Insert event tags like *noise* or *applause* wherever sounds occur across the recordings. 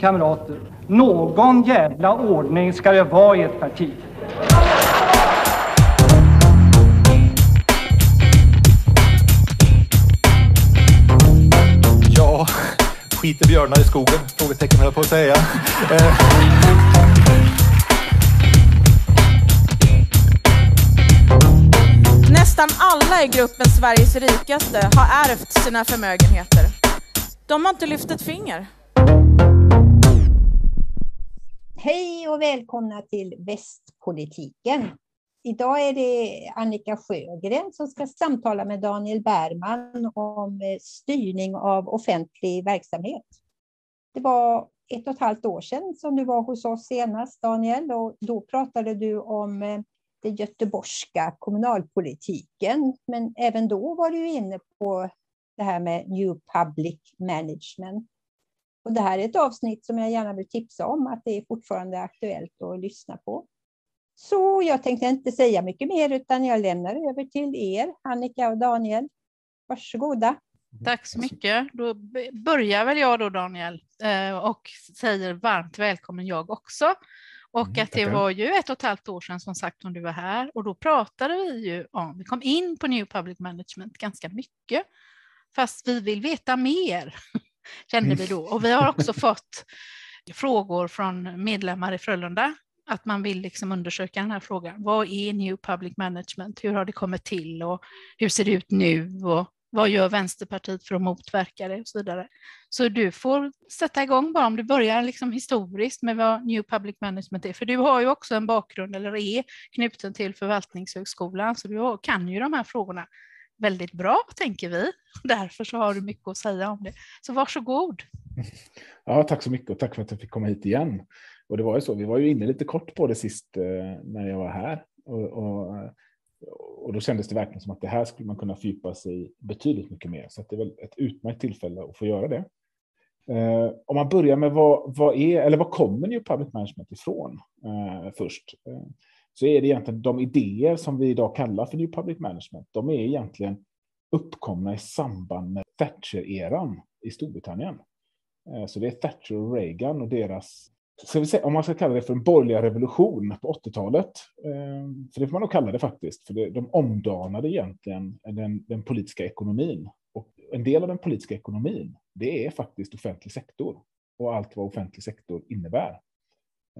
Kamrater, någon jävla ordning ska det vara i ett parti. Ja, skiter björnar i skogen? Frågetecken höll jag på att säga. Eh, Nästan alla i gruppen Sveriges rikaste har ärvt sina förmögenheter. De har inte lyft ett finger. Hej och välkomna till Västpolitiken. Idag är det Annika Sjögren som ska samtala med Daniel Bärman om eh, styrning av offentlig verksamhet. Det var ett och ett halvt år sedan som du var hos oss senast, Daniel, och då pratade du om eh, den göteborgska kommunalpolitiken. Men även då var du inne på det här med New Public Management. Och det här är ett avsnitt som jag gärna vill tipsa om, att det är fortfarande aktuellt att lyssna på. Så jag tänkte inte säga mycket mer, utan jag lämnar över till er, Annika och Daniel. Varsågoda. Tack så mycket. Då börjar väl jag då Daniel eh, och säger varmt välkommen jag också. Och Mm, att det var ju ett och ett halvt år sedan som sagt om du var här och då pratade vi ju om, vi kom in på New Public Management ganska mycket. Fast vi vill veta mer, *laughs* kände vi då. Och vi har också *laughs* fått frågor från medlemmar i Frölunda att man vill liksom undersöka den här frågan. Vad är New Public Management? Hur har det kommit till och hur ser det ut nu? Och vad gör Vänsterpartiet för att motverka det och så vidare. Så du får sätta igång bara om du börjar liksom historiskt med vad New Public Management är. För du har ju också en bakgrund eller är knuten till Förvaltningshögskolan så du kan ju de här frågorna väldigt bra tänker vi. *laughs* Därför så har du mycket att säga om det. Så varsågod. *laughs* Ja, tack så mycket och tack för att jag fick komma hit igen. Och det var ju så, vi var ju inne lite kort på det sist eh, när jag var här. Och, och, eh, och då kändes det verkligen som att det här skulle man kunna fördjupa sig betydligt mycket mer. Så att det är väl ett utmärkt tillfälle att få göra det. Eh, om man börjar med vad, vad är, eller vad kommer New Public Management ifrån eh, först? Eh, så är det egentligen de idéer som vi idag kallar för New Public Management. De är egentligen uppkomna i samband med Thatcher-eran i Storbritannien. Eh, så det är Thatcher och Reagan och deras, ska vi säga, om man ska kalla det för en borgerliga revolution på 80-talet. Eh, för det får man nog kalla det faktiskt, för det, de omdanade egentligen den, den politiska ekonomin. Och en del av den politiska ekonomin, det är faktiskt offentlig sektor och allt vad offentlig sektor innebär.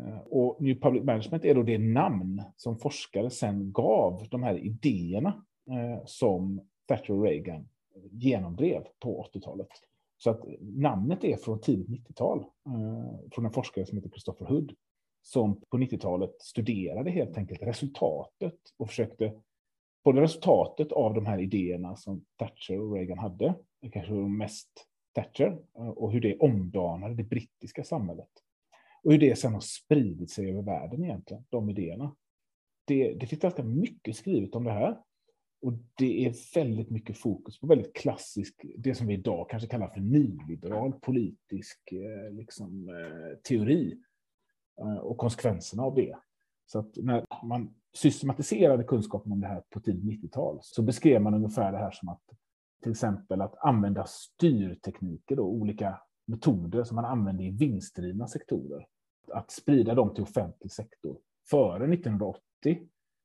Eh, och New Public Management är då det namn som forskare sen gav de här idéerna eh, som Thatcher och Reagan genomdrev på 80-talet. Så att namnet är från tidigt 90-tal, eh, från en forskare som heter Christopher Hood, som på 90-talet studerade helt enkelt resultatet och försökte både resultatet av de här idéerna som Thatcher och Reagan hade, det kanske var mest Thatcher, och hur det omdanade det brittiska samhället. Och hur det sen har spridit sig över världen egentligen, de idéerna. Det, det finns ganska mycket skrivet om det här. Och det är väldigt mycket fokus på väldigt klassisk, det som vi idag kanske kallar för nyliberal politisk eh, liksom, eh, teori eh, och konsekvenserna av det. Så att när man systematiserade kunskapen om det här på tidigt 90-tal så beskrev man ungefär det här som att till exempel att använda styrtekniker, då, olika metoder som man använde i vinstdrivna sektorer, att sprida dem till offentlig sektor. Före 1980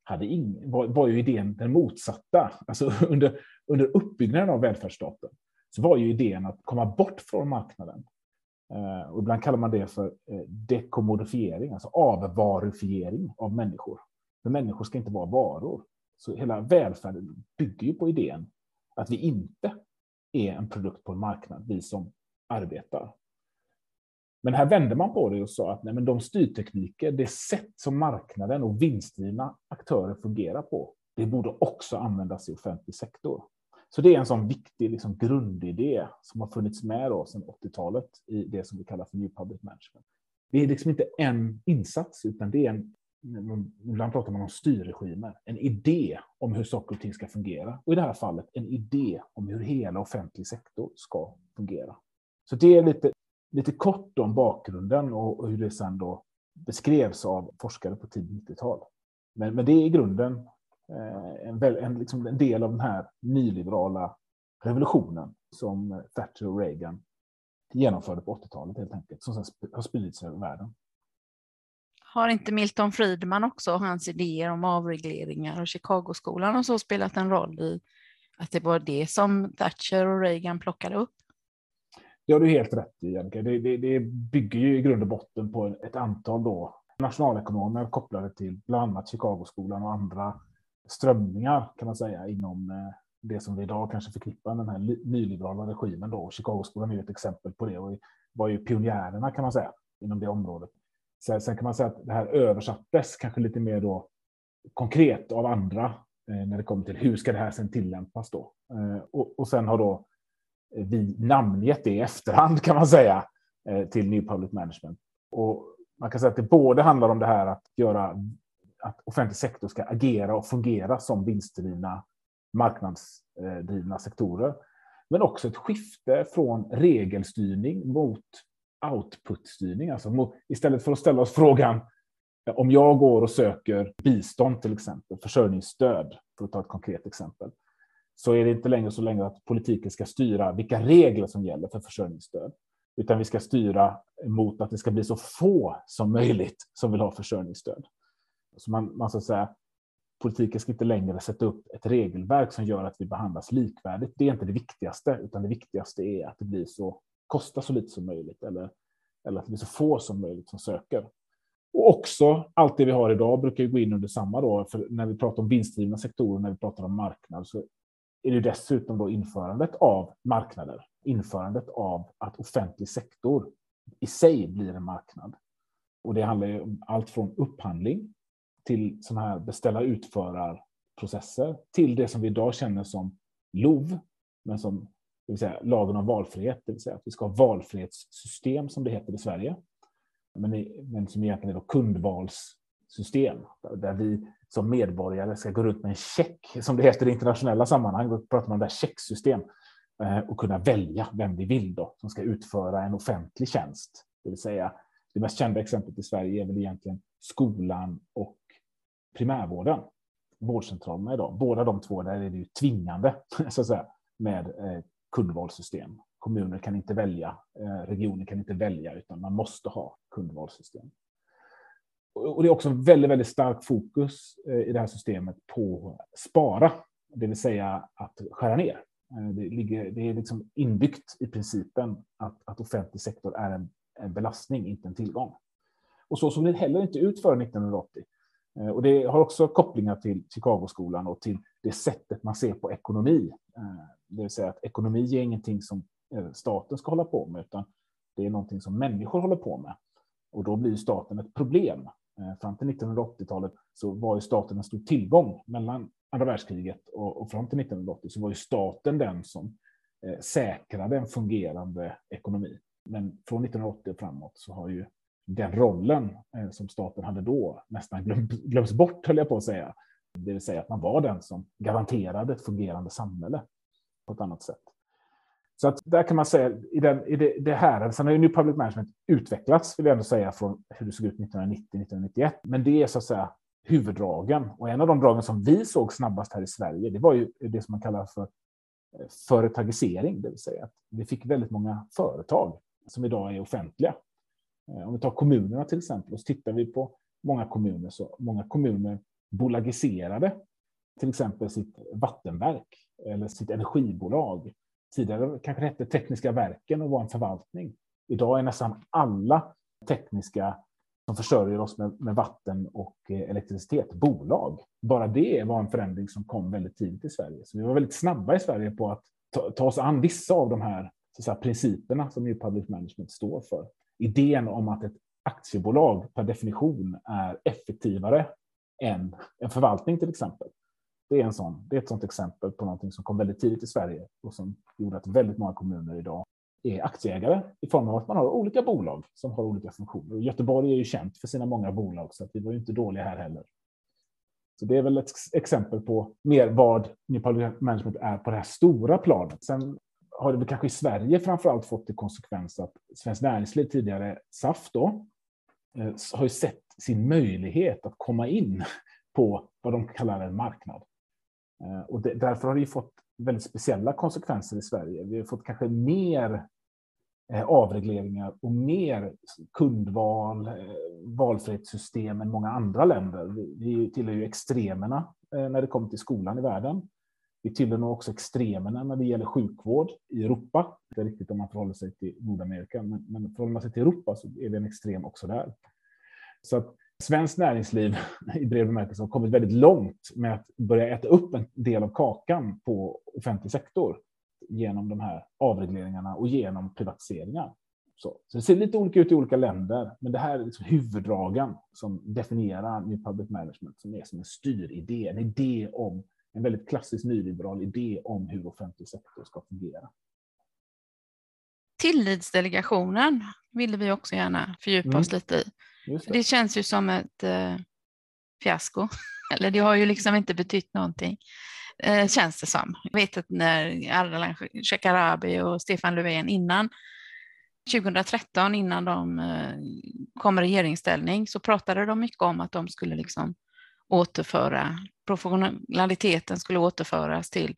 hade ing, var, var ju idén den motsatta. Alltså *laughs* under, under uppbyggnaden av välfärdsstaten så var ju idén att komma bort från marknaden. Eh, och ibland kallar man det för eh, dekommodifiering, alltså avvarufiering av människor. För människor ska inte vara varor. Så hela välfärden bygger ju på idén att vi inte är en produkt på en marknad, vi som arbetar. Men här vände man på det och sa att nej, men de styrtekniker, det sätt som marknaden och vinstdrivna aktörer fungerar på, det borde också användas i offentlig sektor. Så det är en sån viktig liksom, grundidé som har funnits med då sedan 80-talet i det som vi kallar för New Public Management. Det är liksom inte en insats, utan det är en, ibland pratar man om styrregimer, en idé om hur saker och ting ska fungera. Och i det här fallet en idé om hur hela offentlig sektor ska fungera. Så det är lite, lite kort om bakgrunden och, och hur det sen då beskrevs av forskare på tidigt 90-tal. Men, men det är i grunden eh, en, en, liksom en del av den här nyliberala revolutionen som Thatcher och Reagan genomförde på 80-talet helt enkelt, som sen har spridits över världen. Har inte Milton Friedman också och hans idéer om avregleringar och Chicagoskolan och så spelat en roll i att det var det som Thatcher och Reagan plockade upp? Det har du helt rätt i, Jannica. Det, det, det bygger ju i grund och botten på ett antal då nationalekonomer kopplade till bland annat Chicagoskolan och andra strömningar kan man säga inom eh, det som vi idag kanske förknippar med den här nyliberala regimen. Då. Chicagoskolan är ett exempel på det och var ju pionjärerna kan man säga inom det området. Sen kan man säga att det här översattes kanske lite mer då konkret av andra eh, när det kommer till hur ska det här sen tillämpas då. Eh, och, och sen har då vi namngett det i efterhand kan man säga eh, till New Public Management. Och man kan säga att det både handlar om det här att göra att offentlig sektor ska agera och fungera som vinstdrivna marknadsdrivna sektorer. Men också ett skifte från regelstyrning mot outputstyrning. Alltså mot, istället för att ställa oss frågan om jag går och söker bistånd till exempel, försörjningsstöd, för att ta ett konkret exempel, så är det inte längre så länge att politiken ska styra vilka regler som gäller för försörjningsstöd, utan vi ska styra mot att det ska bli så få som möjligt som vill ha försörjningsstöd. Så man, man så säga, politiken ska inte längre sätta upp ett regelverk som gör att vi behandlas likvärdigt. Det är inte det viktigaste, utan det viktigaste är att det blir så, kostar så lite som möjligt eller, eller att det blir så få som möjligt som söker. Och också allt det vi har idag brukar ju gå in under samma då, för när vi pratar om vinstdrivna sektorer, när vi pratar om marknad, så är det dessutom då införandet av marknader, införandet av att offentlig sektor i sig blir en marknad. Och det handlar ju om allt från upphandling till sådana här beställa utförarprocesser till det som vi idag känner som LOV, men som det vill säga lagen om valfrihet, det vill säga att vi ska ha valfrihetssystem som det heter i Sverige, men, men som egentligen är då system, där vi som medborgare ska gå runt med en check, som det heter i internationella sammanhang, då pratar man om det här checksystem eh, och kunna välja vem vi vill då som ska utföra en offentlig tjänst. Det vill säga, det mest kända exemplet i Sverige är väl egentligen skolan och primärvården, vårdcentralerna idag, båda de två, där är det ju tvingande *laughs* så att säga, med eh, kundvalssystem. Kommuner kan inte välja, eh, regioner kan inte välja, utan man måste ha kundvalssystem. Och det är också väldigt, väldigt starkt fokus eh, i det här systemet på spara, det vill säga att skära ner. Eh, det, ligger, det är liksom inbyggt i principen att, att offentlig sektor är en, en belastning, inte en tillgång. Och så såg det heller inte ut före 1980. Eh, och det har också kopplingar till Chicagoskolan och till det sättet man ser på ekonomi. Det vill säga att ekonomi är ingenting som staten ska hålla på med, utan det är någonting som människor håller på med. Och då blir staten ett problem. Eh, fram till 1980-talet så var ju staten en stor tillgång. Mellan andra världskriget och, fram till 1980 så var ju staten den som eh, säkrade en fungerande ekonomi. Men från 1980 och framåt så har ju den rollen eh, som staten hade då nästan glöm, glöms bort, höll jag på att säga. Det vill säga att man var den som garanterade ett fungerande samhälle på ett annat sätt. Så att där kan man säga, i, den, i det, det här, alltså, sen har ju New Public Management utvecklats, vill jag ändå säga, från hur det såg ut 1990-1991. Men det är så att säga huvuddragen. Och en av de dragen som vi såg snabbast här i Sverige, det var ju det som man kallar för eh, företagisering, det vill säga att vi fick väldigt många företag som idag är offentliga. Eh, om vi tar kommunerna till exempel och så tittar vi på många kommuner så många kommuner bolagiserade till exempel sitt vattenverk eller sitt energibolag. Tidigare kanske det hette Tekniska verken och var en förvaltning. Idag är nästan alla tekniska som försörjer oss med, med, vatten och eh, elektricitet bolag. Bara det var en förändring som kom väldigt tidigt i Sverige. Så vi var väldigt snabba i Sverige på att ta, ta oss an vissa av de här säga, principerna som ju Public Management står för idén om att ett aktiebolag per definition är effektivare än en förvaltning till exempel. Det är, en sån, det är ett sånt exempel på någonting som kom väldigt tidigt i Sverige och som gjorde att väldigt många kommuner idag är aktieägare i form av att man har olika bolag som har olika funktioner. Göteborg är ju känt för sina många bolag så att vi var ju inte dåliga här heller. Så det är väl ett exempel på mer vad New Public Management är på det här stora planet. Sen har det kanske i Sverige framför allt fått till konsekvens att Svenskt Näringsliv, tidigare SAF, då, eh, har ju sett sin möjlighet att komma in på vad de kallar en marknad. Eh, och det, därför har det fått väldigt speciella konsekvenser i Sverige. Vi har fått kanske mer eh, avregleringar och mer kundval, eh, valfrihetssystem än många andra länder. Vi tillhör ju extremerna när det kommer till skolan i världen. Vi tillhör nog också extremerna när det gäller sjukvård i Europa. Det är riktigt om man förhåller sig till Nordamerika, men, men förhåller man sig till Europa så är vi en extrem också där. Så att svenskt näringsliv *laughs* i bred bemärkelse har kommit väldigt långt med att börja äta upp en del av kakan på offentlig sektor genom de här avregleringarna och genom privatiseringar. Så, så det ser lite olika ut i olika länder, men det här är liksom huvuddragen som definierar New Public Management som är som en styridé, en idé om en väldigt klassisk nyliberal idé om hur offentlig sektor ska fungera. Tillitsdelegationen ville vi också gärna fördjupa mm. oss lite i. Det. det. känns ju som ett eh, fiasko. *laughs* Eller det har ju liksom inte betytt någonting, eh, känns det som. Jag vet att när Ardalan Shekarabi och Stefan Löfven innan 2013, innan de eh, kom i regeringsställning, så pratade de mycket om att de skulle liksom återföra, professionaliteten skulle återföras till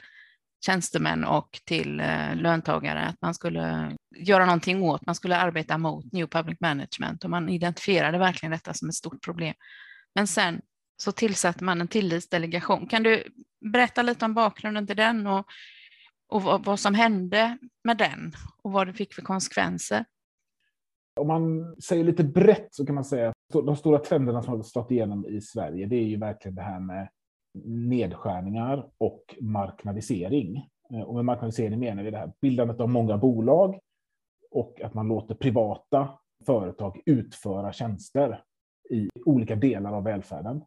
tjänstemän och till eh, löntagare, att man skulle göra någonting åt, man skulle arbeta mot New Public Management och man identifierade verkligen detta som ett stort problem. Men sen så tillsatte man en tillitsdelegation. Kan du berätta lite om bakgrunden till den och, och vad, vad som hände med den och vad det fick för konsekvenser? Om man säger lite brett så kan man säga att de stora trenderna som har slagit igenom i Sverige, det är ju verkligen det här med nedskärningar och marknadisering. Eh, och med marknadisering menar vi det här bildandet av många bolag och att man låter privata företag utföra tjänster i olika delar av välfärden.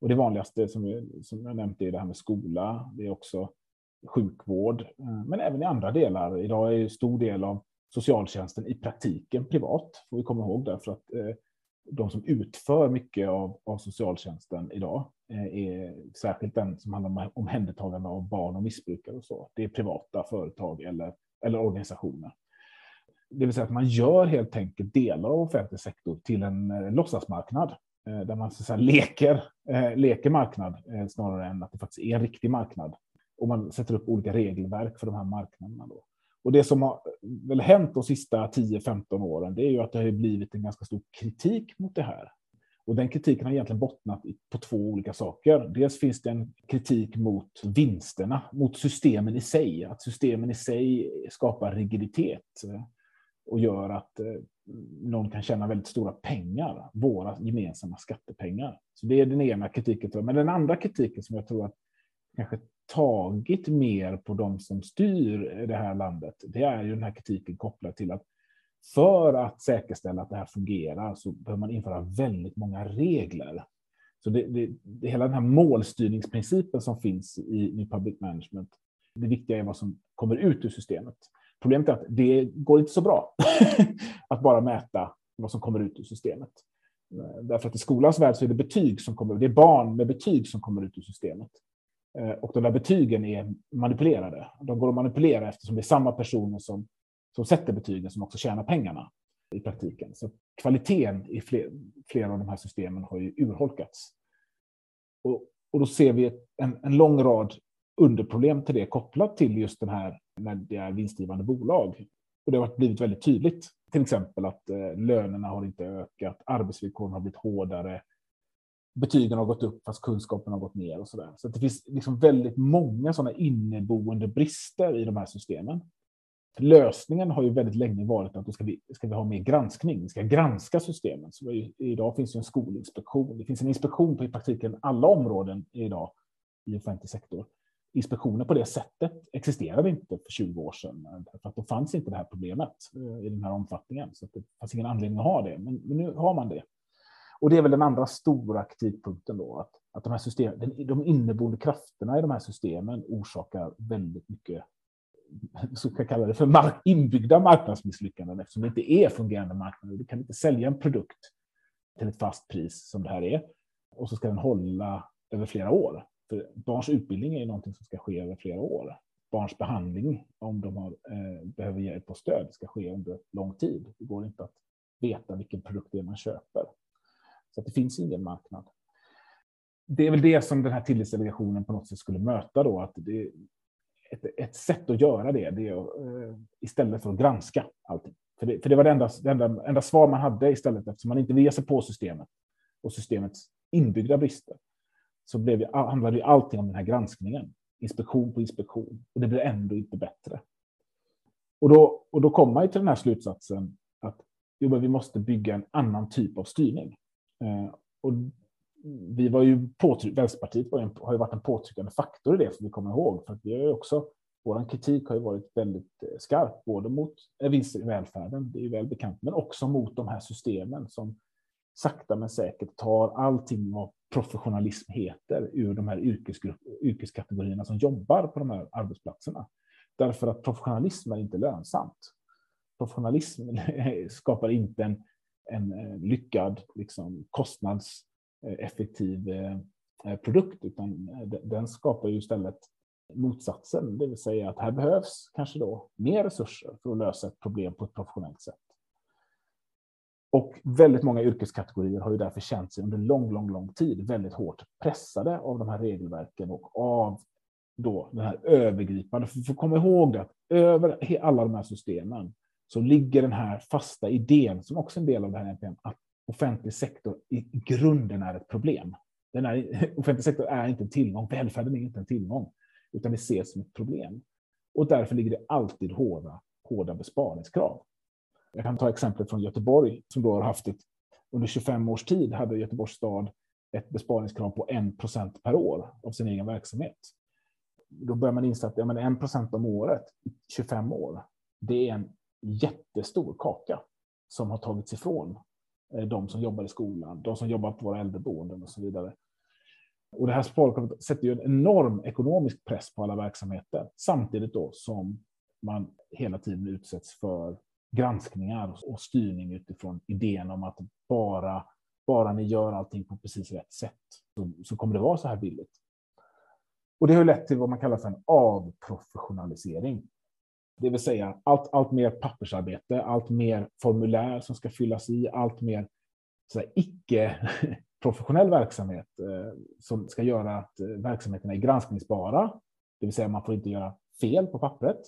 Och det vanligaste som, vi, som jag nämnt är det här med skola, det är också sjukvård, eh, men även i andra delar. Idag är en stor del av socialtjänsten i praktiken privat, får vi komma ihåg, därför att eh, de som utför mycket av, av socialtjänsten idag eh, är särskilt den som handlar om omhändertagande av barn och missbrukare och så. Det är privata företag eller, eller organisationer. Det vill säga att man gör helt enkelt delar av offentlig sektor till en eh, låtsasmarknad eh, där man så att säga, leker, eh, leker marknad eh, snarare än att det faktiskt är en riktig marknad. Och man sätter upp olika regelverk för de här marknaderna. Då. Och det som har väl hänt de sista 10-15 åren, det är ju att det har blivit en ganska stor kritik mot det här. Och den kritiken har egentligen bottnat på två olika saker. Dels finns det en kritik mot vinsterna, mot systemen i sig. Att systemen i sig skapar rigiditet eh, och gör att eh, någon kan tjäna väldigt stora pengar, våra gemensamma skattepengar. Så det är den ena kritiken. Men den andra kritiken som jag tror att kanske tagit mer på de som styr det här landet, det är ju den här kritiken kopplad till att för att säkerställa att det här fungerar så behöver man införa väldigt många regler. Så det, det, det, hela den här målstyrningsprincipen som finns i New Public Management, det viktiga är vad som kommer ut ur systemet. Problemet är att det går inte så bra *laughs* att bara mäta vad som kommer ut ur systemet. Därför att i skolans värld så är det betyg som kommer, det är barn med betyg som kommer ut ur systemet. Eh, och de där betygen är manipulerade. De går att manipulera eftersom det är samma personer som, som sätter betygen som också tjänar pengarna i praktiken. Så kvaliteten i fler, flera av de här systemen har ju urholkats. Och, och då ser vi en, en lång rad underproblem till det kopplat till just den här när det är vinstgivande bolag. Och det har blivit väldigt tydligt. Till exempel att eh, lönerna har inte ökat, arbetsvillkoren har blivit hårdare, betygen har gått upp fast kunskapen har gått ner och så där. Så det finns liksom väldigt många sådana inneboende brister i de här systemen. Lösningen har ju väldigt länge varit att då ska vi, ska vi ha mer granskning. Vi ska granska systemen. Så idag finns ju en skolinspektion. Det finns en inspektion på i praktiken alla områden idag i offentlig sektor. Inspektioner på det sättet existerade inte för 20 år sedan. För att då fanns inte det här problemet eh, i den här omfattningen. Så det fanns ingen anledning att ha det. Men, men nu har man det. Och det är väl den andra stora kritikpunkten då, att, att de, här systemen, de inneboende krafterna i de här systemen orsakar väldigt mycket, *laughs* så kan jag kalla det för mark, inbyggda marknadsmisslyckanden, eftersom det inte är fungerande marknader. Du kan inte sälja en produkt till ett fast pris som det här är, och så ska den hålla över flera år. För barns utbildning är någonting som ska ske över flera år. Barns behandling, om de har, eh, behöver hjälp och stöd, ska ske under lång tid. Det går inte att veta vilken produkt det är man köper. Så att det finns ingen marknad. Det är väl det som den här tillitsdelegationen på något sätt skulle möta då, att det ett, ett sätt att göra det, det är att, eh, istället för att granska allting. För det, för det var det enda, det enda, enda svar man hade istället, eftersom man inte ville ge sig på systemet och systemets inbyggda brister, så blev det, handlade ju allting om den här granskningen. Inspektion på inspektion. Och det blev ändå inte bättre. Och då, och då kom man ju till den här slutsatsen att jo, men vi måste bygga en annan typ av styrning. Eh, och vi var ju påtryck, Vänsterpartiet var en, har ju varit en påtryckande faktor i det, som vi kommer ihåg. För att vi har ju också, vår kritik har ju varit väldigt eh, skarp, både mot vinster i välfärden, det är ju väl bekant, men också mot de här systemen som sakta men säkert tar allting vad professionalism heter ur de här yrkeskategorierna som jobbar på de här arbetsplatserna. Därför att professionalism är inte lönsamt. Professionalism *laughs* skapar inte en, en eh, lyckad, liksom, kostnadseffektiv eh, eh, produkt, utan den skapar ju istället motsatsen, det vill säga att här behövs kanske då mer resurser för att lösa ett problem på ett professionellt sätt. Och väldigt många yrkeskategorier har ju därför känt sig under lång, lång, lång tid väldigt hårt pressade av de här regelverken och av då den här övergripande. För vi får komma ihåg det att över alla de här systemen så ligger den här fasta idén, som också är en del av det här NPM, att offentlig sektor i grunden är ett problem. Den är, *laughs* offentlig sektor är inte en tillgång, välfärden är inte en tillgång, utan det ses som ett problem. Och därför ligger det alltid hårda, hårda besparingskrav. Jag kan ta exemplet från Göteborg som då har haft ett, under 25 års tid hade Göteborgs stad ett besparingskrav på 1 procent per år av sin egen verksamhet. Då börjar man inse att ja, men 1 procent om året i 25 år, det är en jättestor kaka som har tagits ifrån eh, de som jobbar i skolan, de som jobbar på våra äldreboenden och så vidare. Och det här sparkravet sätter ju en enorm ekonomisk press på alla verksamheter, samtidigt då som man hela tiden utsätts för granskningar och styrning utifrån idén om att bara, bara ni gör allting på precis rätt sätt så, så kommer det vara så här billigt. Och det har lett till vad man kallar för en avprofessionalisering. Det vill säga allt, allt mer pappersarbete, allt mer formulär som ska fyllas i, allt mer icke-professionell *laughs* verksamhet eh, som ska göra att eh, verksamheterna är granskningsbara. Det vill säga man får inte göra fel på pappret,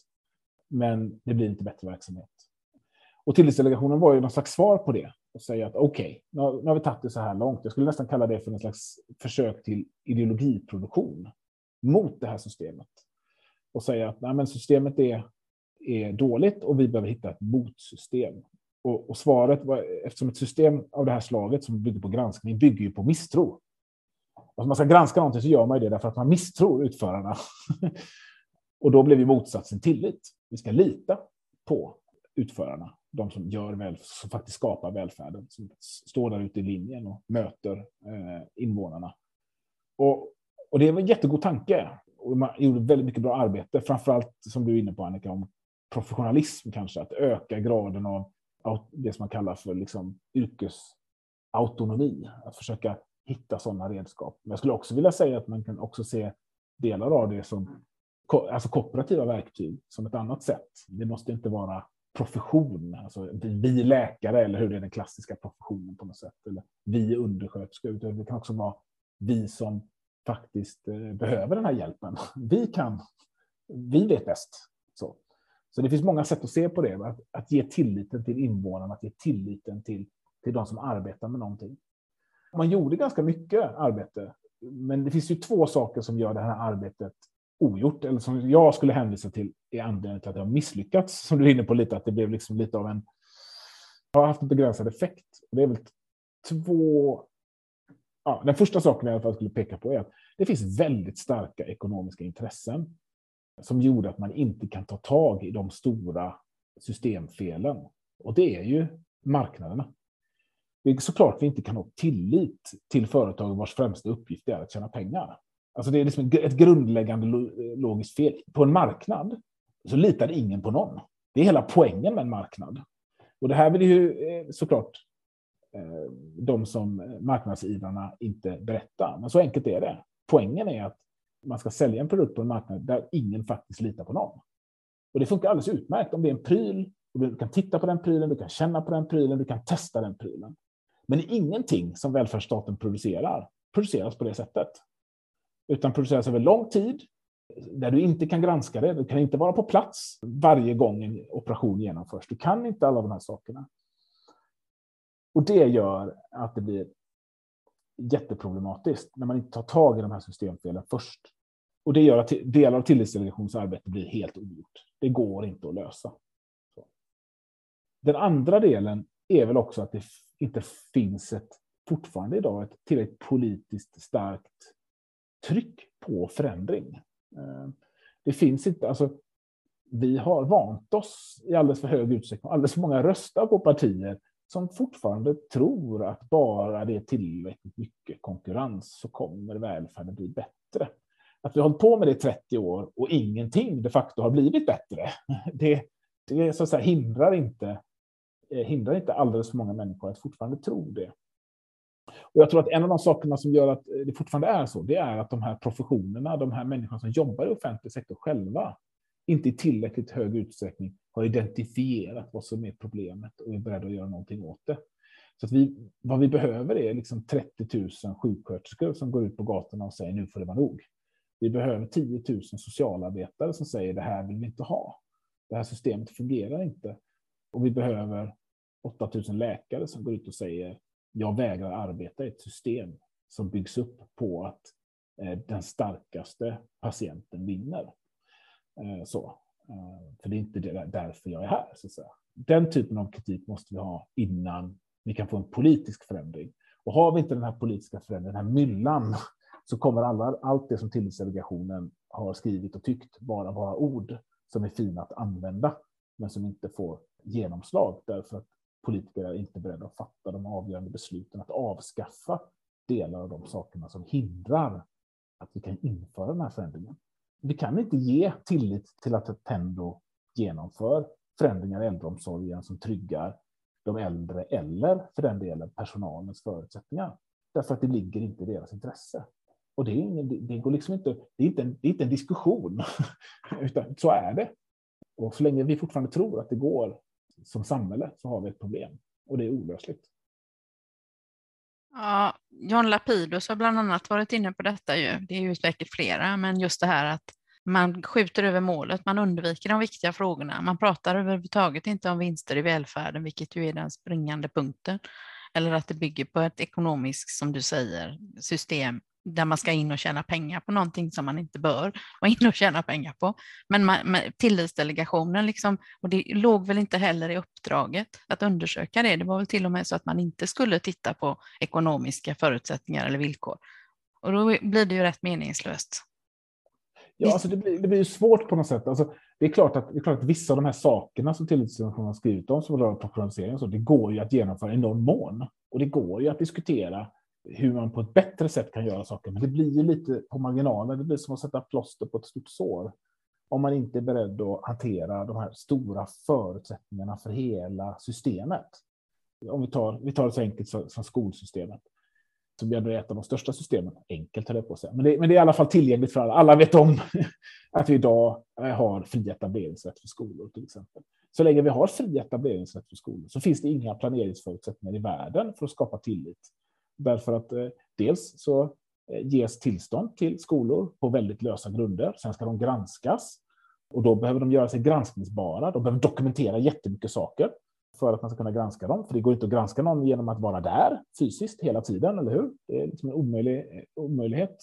men det blir inte bättre verksamhet. Och tillitsdelegationen var ju någon slags svar på det och säga att okej, okay, nu, nu har vi tagit det så här långt. Jag skulle nästan kalla det för en slags försök till ideologiproduktion mot det här systemet och säga att nej, men systemet är, är dåligt och vi behöver hitta ett motsystem. Och, och svaret var eftersom ett system av det här slaget som bygger på granskning bygger ju på misstro. Alltså, om man ska granska någonting så gör man ju det därför att man misstror utförarna. *laughs* och då blev ju motsatsen tillit. Vi ska lita på utförarna de som gör väl, som faktiskt skapar välfärden, som står där ute i linjen och möter eh, invånarna. Och, och det var en jättegod tanke. Och man gjorde väldigt mycket bra arbete, framförallt som du är inne på Annika, om professionalism kanske, att öka graden av det som man kallar för liksom yrkesautonomi, att försöka hitta sådana redskap. Men jag skulle också vilja säga att man kan också se delar av det som alltså kooperativa verktyg som ett annat sätt. Det måste inte vara profession, alltså vi läkare eller hur det är den klassiska professionen på något sätt, eller vi undersköterskor, utan det kan också vara vi som faktiskt eh, behöver den här hjälpen. Vi kan, vi vet bäst. Så, så det finns många sätt att se på det, att, att ge tilliten till invånarna, att ge tilliten till, till de som arbetar med någonting. Man gjorde ganska mycket arbete, men det finns ju två saker som gör det här arbetet ogjort, eller som jag skulle hänvisa till är anledningen till att det har misslyckats, som du är inne på lite, att det blev liksom lite av en... har haft en begränsad effekt. Det är väl två... Ja, den första saken jag i alla fall skulle peka på är att det finns väldigt starka ekonomiska intressen som gjorde att man inte kan ta tag i de stora systemfelen. Och det är ju marknaderna. Det är såklart vi inte kan ha tillit till företag vars främsta uppgift är att tjäna pengar. Alltså det är liksom ett grundläggande logiskt fel. På en marknad så litar ingen på någon. Det är hela poängen med en marknad. Och det här vill ju eh, såklart eh, de som marknadsivrarna inte berätta. Men så enkelt är det. Poängen är att man ska sälja en produkt på en marknad där ingen faktiskt litar på någon. Och det funkar alldeles utmärkt om det är en pryl. Du kan titta på den prylen, du kan känna på den prylen, du kan testa den prylen. Men ingenting som välfärdsstaten producerar produceras på det sättet utan produceras över lång tid där du inte kan granska det. Du kan inte vara på plats varje gång en operation genomförs. Du kan inte alla de här sakerna. Och det gör att det blir jätteproblematiskt när man inte tar tag i de här systemfelen först. Och det gör att delar av tillitsdelegationens arbete blir helt ogjort. Det går inte att lösa. Den andra delen är väl också att det inte finns ett, fortfarande idag, ett tillräckligt politiskt starkt tryck på förändring. Eh, det finns inte, alltså, vi har vant oss i alldeles för hög utsträckning, alldeles för många röstar på partier som fortfarande tror att bara det är tillräckligt mycket konkurrens så kommer välfärden bli bättre. Att vi har hållit på med det i 30 år och ingenting de facto har blivit bättre, *laughs* det, det så att säga, hindrar, inte, eh, hindrar inte alldeles för många människor att fortfarande tro det. Och jag tror att en av de sakerna som gör att eh, det fortfarande är så, det är att de här professionerna, de här människorna som jobbar i offentlig sektor själva, inte i tillräckligt hög utsträckning har identifierat vad som är problemet och är beredda att göra någonting åt det. Så att vi, vad vi behöver är liksom 30 000 sjuksköterskor som går ut på gatorna och säger nu får det vara nog. Vi behöver 10 000 socialarbetare som säger det här vill vi inte ha. Det här systemet fungerar inte. Och vi behöver 8 000 läkare som går ut och säger jag vägrar arbeta i ett system som byggs upp på att eh, den starkaste patienten vinner. Eh, så. Eh, för det är inte därför jag är här. Så att säga. Den typen av kritik måste vi ha innan vi kan få en politisk förändring. Och har vi inte den här politiska förändringen, den här myllan, *laughs* så kommer alla, allt det som tillitsdelegationen har skrivit och tyckt bara vara ord som är fina att använda, men som inte får genomslag därför att politiker är inte beredda att fatta de avgörande besluten att avskaffa delar av de sakerna som hindrar att vi kan införa den här förändringen. Vi kan inte ge tillit till att Attendo genomför förändringar i äldreomsorgen som tryggar de äldre eller för den delen personalens förutsättningar. Därför att det ligger inte i deras intresse. Och det är, ingen, det går liksom inte, det är inte, en, det är inte en diskussion, *laughs* utan så är det. Och så länge vi fortfarande tror att det går som samhälle så har vi ett problem och det är olösligt. Ja, John Lapidus har bland annat varit inne på detta ju. Det är ju säkert flera, men just det här att man skjuter över målet, man undviker de viktiga frågorna. Man pratar överhuvudtaget inte om vinster i välfärden, vilket ju är den springande punkten. Eller att det bygger på ett ekonomiskt, som du säger, system där man ska in och tjäna pengar på någonting som man inte bör vara in och tjäna pengar på. Men man, tillitsdelegationen, liksom, och det låg väl inte heller i uppdraget att undersöka det. Det var väl till och med så att man inte skulle titta på ekonomiska förutsättningar eller villkor. Och då blir det ju rätt meningslöst. Ja, alltså det, blir, det blir svårt på något sätt. Alltså, det, är klart att, det är klart att vissa av de här sakerna som tillitsdelegationen har skrivit om, som rör professionalisering, så det går ju att genomföra i någon mån. Och det går ju att diskutera hur man på ett bättre sätt kan göra saker. Men det blir ju lite på marginalen. Det blir som att sätta plåster på ett stort sår. Om man inte är beredd att hantera de här stora förutsättningarna för hela systemet. Om vi tar, vi tar det så enkelt som skolsystemet. Som är ett av de största systemen. Enkelt höll jag på att säga. Men det, men det är i alla fall tillgängligt för alla. Alla vet om *laughs* att vi idag eh, har fri etableringsrätt för skolor till exempel. Så länge vi har fri etableringsrätt för skolor så finns det inga planeringsförutsättningar i världen för att skapa tillit Därför att eh, dels så eh, ges tillstånd till skolor på väldigt lösa grunder. Sen ska de granskas och då behöver de göra sig granskningsbara. De behöver dokumentera jättemycket saker för att man ska kunna granska dem. För det går inte att granska någon genom att vara där fysiskt hela tiden, eller hur? Det är liksom en omöjlig, eh, omöjlighet.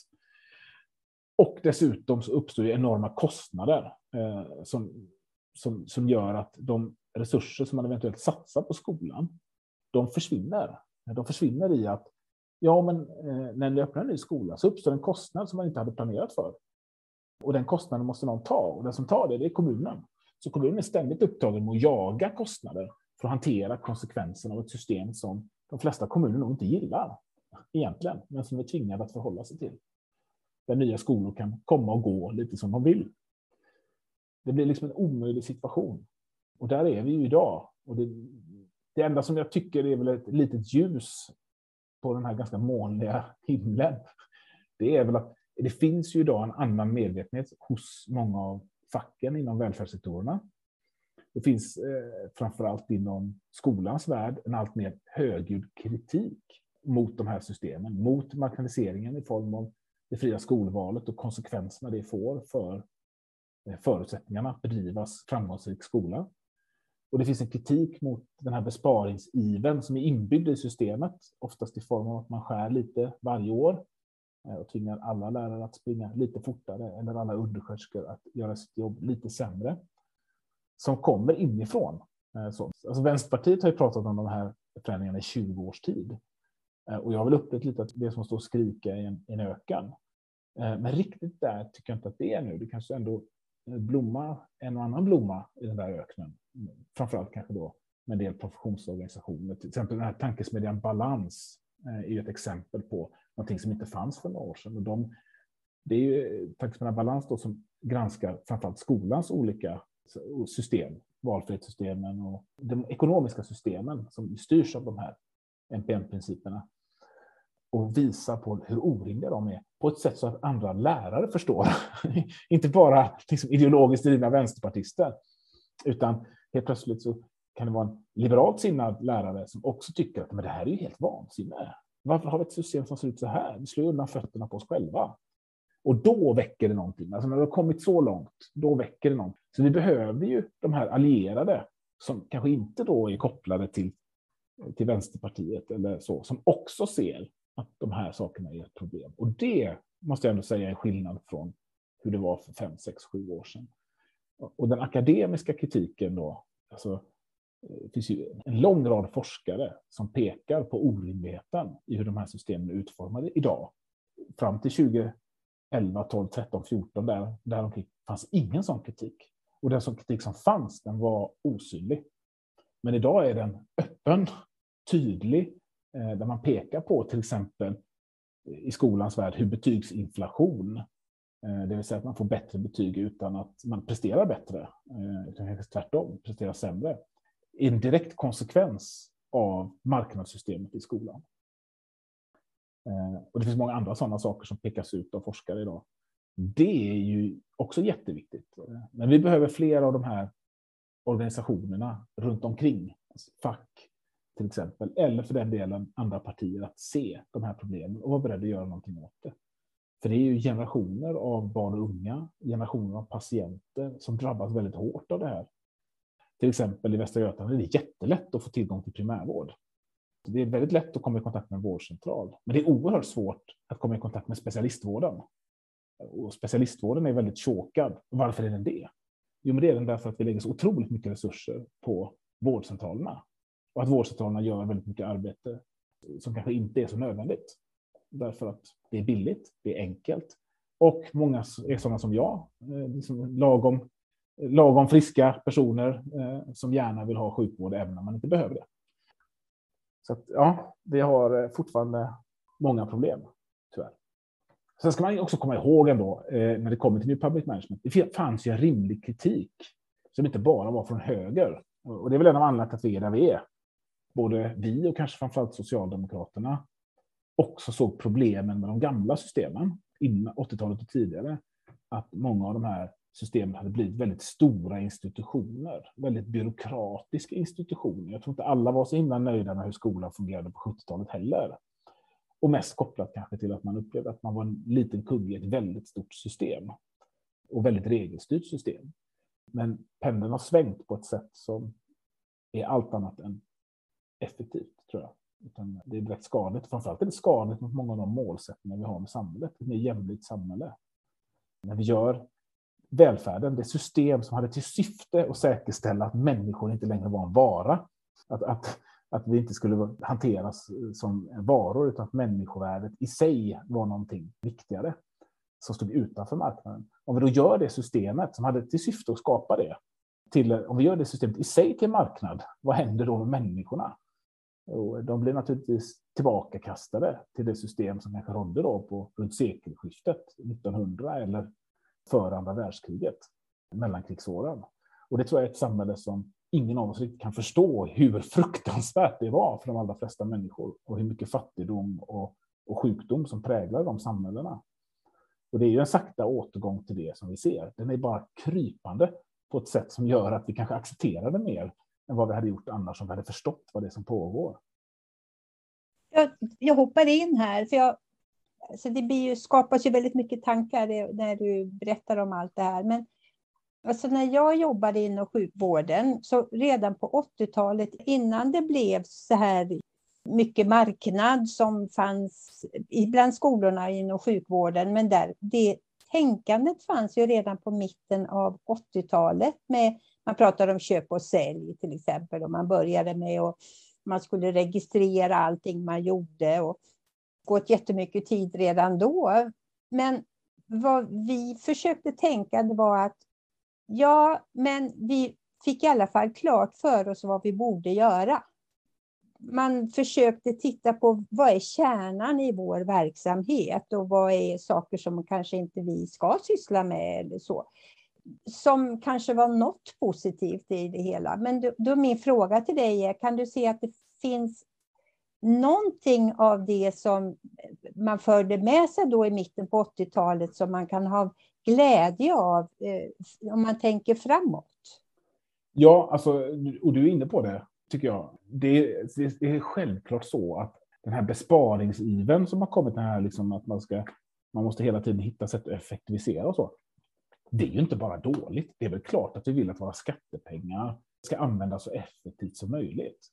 Och dessutom så uppstår ju enorma kostnader eh, som, som, som gör att de resurser som man eventuellt satsar på skolan, de försvinner. De försvinner i att Ja, men eh, när ni öppnar en ny skola så uppstår en kostnad som man inte hade planerat för. Och den kostnaden måste någon ta och den som tar det, det är kommunen. Så kommunen är ständigt upptagen med att jaga kostnader för att hantera konsekvenserna av ett system som de flesta kommuner nog inte gillar egentligen, men som är tvingade att förhålla sig till. Där nya skolor kan komma och gå lite som de vill. Det blir liksom en omöjlig situation. Och där är vi ju idag. Och det, det enda som jag tycker är väl ett litet ljus på den här ganska molniga himlen, det är väl att det finns ju idag en annan medvetenhet hos många av facken inom välfärdssektorerna. Det finns eh, framförallt inom skolans värld en allt mer högljudd kritik mot de här systemen, mot marknadiseringen i form av det fria skolvalet och konsekvenserna det får för eh, förutsättningarna att bedrivas framgångsrik skola. Och det finns en kritik mot den här besparingsiven som är inbyggd i systemet, oftast i form av att man skär lite varje år eh, och tvingar alla lärare att springa lite fortare eller alla undersköterskor att göra sitt jobb lite sämre. Som kommer inifrån. Eh, så. Alltså Vänsterpartiet har ju pratat om de här förändringarna i 20 års tid. Eh, och jag har väl upplevt lite att det som står och skrika i en, i en öken. Men riktigt där tycker jag inte att det är nu. Det kanske ändå blomma, en och annan blomma i den där öknen. Framförallt kanske då med en del professionsorganisationer. Till exempel den här tankesmedjan Balans eh, är ju ett exempel på någonting som inte fanns för några år sedan. Och de, det är ju tankesmedjan Balans då som granskar framförallt skolans olika system, valfrihetssystemen och de ekonomiska systemen som styrs av de här NPM-principerna och visar på hur orimliga de är på ett sätt så att andra lärare förstår. *laughs* Inte bara liksom ideologiskt drivna vänsterpartister, utan helt plötsligt så kan det vara en liberalt sinnad lärare som också tycker att men det här är ju helt vansinne. Varför har vi ett system som ser ut så här? Vi slår undan fötterna på oss själva. Och då väcker det någonting. Alltså när det har kommit så långt, då väcker det någonting. Så vi behöver ju de här allierade som kanske inte då är kopplade till, till Vänsterpartiet eller så, som också ser att de här sakerna är ett problem. Och det måste jag ändå säga är skillnad från hur det var för fem, sex, sju år sedan. Och den akademiska kritiken då, alltså, det finns ju en lång rad forskare som pekar på orimligheten i hur de här systemen är utformade idag. Fram till 2011, 12, 13, 14 där, däromkring fanns ingen sån kritik. Och den som kritik som fanns, den var osynlig. Men idag är den öppen, tydlig eh, där man pekar på till exempel eh, i skolans värld hur betygsinflation, Eh, det vill säga att man får bättre betyg utan att man presterar bättre, eh, utan kanske tvärtom, presterar sämre, en direkt konsekvens av marknadssystemet i skolan. Eh, och det finns många andra sådana saker som pekas ut av forskare idag. Det är ju också jätteviktigt. Men vi behöver fler av de här organisationerna runt omkring, alltså fack, till exempel, eller för den delen andra partier att se de här problemen och vara beredda att göra någonting åt det. För det är ju generationer av barn och unga, generationer av patienter som drabbas väldigt hårt av det här. Till exempel i Västra Götaland är det jättelätt att få tillgång till primärvård. Det är väldigt lätt att komma i kontakt med en vårdcentral, men det är oerhört svårt att komma i kontakt med specialistvården. Och specialistvården är väldigt chokad. Varför är den det? Jo, men det är den därför att vi lägger så otroligt mycket resurser på vårdcentralerna och att vårdcentralerna gör väldigt mycket arbete som kanske inte är så nödvändigt. Därför att det är billigt, det är enkelt. Och många är sådana som jag, eh, liksom lagom, lagom friska personer eh, som gärna vill ha sjukvård även när man inte behöver det. Så att, ja, vi har eh, fortfarande många problem, tyvärr. Sen ska man också komma ihåg ändå, eh, när det kommer till New Public Management, det fanns ju en rimlig kritik som inte bara var från höger. Och det är väl en av anledningarna till att vi är där vi är både vi och kanske framförallt Socialdemokraterna också såg problemen med de gamla systemen innan 80-talet och tidigare. Att många av de här systemen hade blivit väldigt stora institutioner, väldigt byråkratiska institutioner. Jag tror inte alla var så himla nöjda med hur skolan fungerade på 70-talet heller. Och mest kopplat kanske till att man upplevde att man var en liten kugge i ett väldigt stort system och väldigt regelstyrt system. Men pendeln har svängt på ett sätt som är allt annat än effektivt, tror jag. Utan det är direkt skadligt. Framförallt är det skadligt mot många av de målsättningar vi har med samhället. Ett mer jämlikt samhälle. När vi gör välfärden, det system som hade till syfte att säkerställa att människor inte längre var en vara. Att, att, att vi inte skulle hanteras som varor, utan att människovärdet i sig var någonting viktigare som stod utanför marknaden. Om vi då gör det systemet som hade till syfte att skapa det, till, om vi gör det systemet i sig till marknad, vad händer då med människorna? Och de blir naturligtvis tillbakakastade till det system som kanske rådde då på runt sekelskiftet 1900 eller före andra världskriget, mellankrigsåren. Och det tror jag är ett samhälle som ingen av oss riktigt kan förstå hur fruktansvärt det var för de allra flesta människor och hur mycket fattigdom och, och sjukdom som präglar de samhällena. Och det är ju en sakta återgång till det som vi ser. Den är bara krypande på ett sätt som gör att vi kanske accepterar det mer än vad vi hade gjort annars om vi hade förstått vad det är som pågår. Jag, jag hoppar in här, för jag så det blir ju, skapas ju väldigt mycket tankar när du berättar om allt det här. Men alltså när jag jobbade inom sjukvården, så redan på 80-talet, innan det blev så här mycket marknad som fanns bland skolorna inom sjukvården, men där det tänkandet fanns ju redan på mitten av 80-talet. Med, man pratade om köp och sälj till exempel, och man började med att man skulle registrera allting man gjorde och gått jättemycket tid redan då. Men vad vi försökte tänka var att ja, men vi fick i alla fall klart för oss vad vi borde göra. Man försökte titta på vad är kärnan i vår verksamhet och vad är saker som kanske inte vi ska syssla med eller så. Som kanske var något positivt i det hela. Men då, då min fråga till dig är, kan du se att det finns någonting av det som man förde med sig då i mitten på 80-talet som man kan ha glädje av eh, om man tänker framåt? Ja, alltså, och du är inne på det, tycker jag. Det, det är självklart så att den här besparingsiven som har kommit, den här liksom att man, ska, man måste hela tiden hitta sätt att effektivisera och så. Det är ju inte bara dåligt. Det är väl klart att vi vill att våra skattepengar ska användas så effektivt som möjligt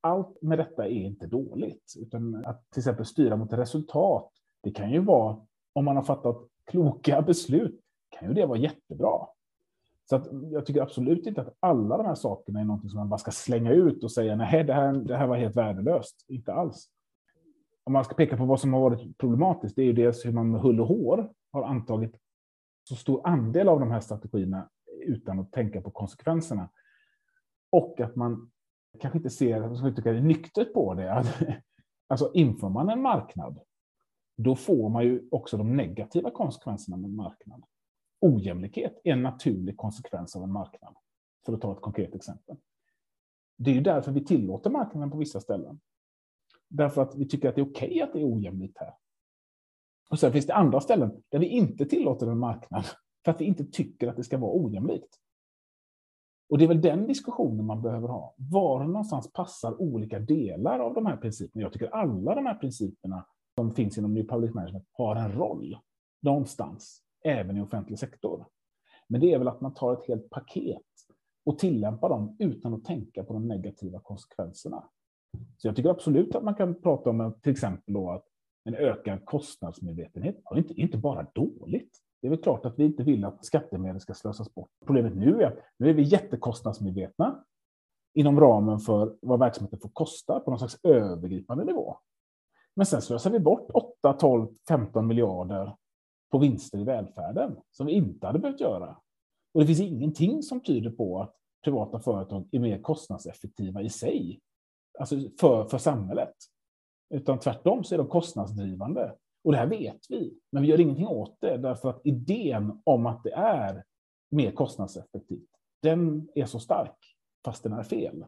allt med detta är inte dåligt, utan att till exempel styra mot resultat, det kan ju vara, om man har fattat kloka *laughs* beslut, kan ju det vara jättebra. Så att jag tycker absolut inte att alla de här sakerna är någonting som man bara ska slänga ut och säga nej, det här, det här var helt värdelöst. Inte alls. Om man ska peka på vad som har varit problematiskt, det är ju dels hur man med hull och hår har antagit så stor andel av de här strategierna utan att tänka på konsekvenserna. Och att man kanske inte ser som tycker det, nyktert på det. Att, *laughs* alltså inför man en marknad, då får man ju också de negativa konsekvenserna med en marknad. Ojämlikhet är en naturlig konsekvens av en marknad, för att ta ett konkret exempel. Det är ju därför vi tillåter marknaden på vissa ställen. Därför att vi tycker att det är okej okay att det är ojämlikt här. Och sen finns det andra ställen där vi inte tillåter en marknad, för att vi inte tycker att det ska vara ojämlikt. Och det är väl den diskussionen man behöver ha. Var någonstans passar olika delar av de här principerna? Jag tycker alla de här principerna som finns inom New Public Management har en roll någonstans, även i offentlig sektor. Men det är väl att man tar ett helt paket och tillämpar dem utan att tänka på de negativa konsekvenserna. Så jag tycker absolut att man kan prata om till exempel då att en ökad kostnadsmedvetenhet är inte, inte bara dåligt. Det är väl klart att vi inte vill att skattemedel ska slösas bort. Problemet nu är att nu är vi jättekostnadsmedvetna inom ramen för vad verksamheten får kosta på någon slags övergripande nivå. Men sen slösar vi bort 8, 12, 15 miljarder på vinster i välfärden som vi inte hade behövt göra. Och det finns ingenting som tyder på att privata företag är mer kostnadseffektiva i sig, alltså för, för samhället. Utan tvärtom så är de kostnadsdrivande. Och det här vet vi, men vi gör ingenting åt det därför att idén om att det är mer kostnadseffektivt, den är så stark, fast den är fel.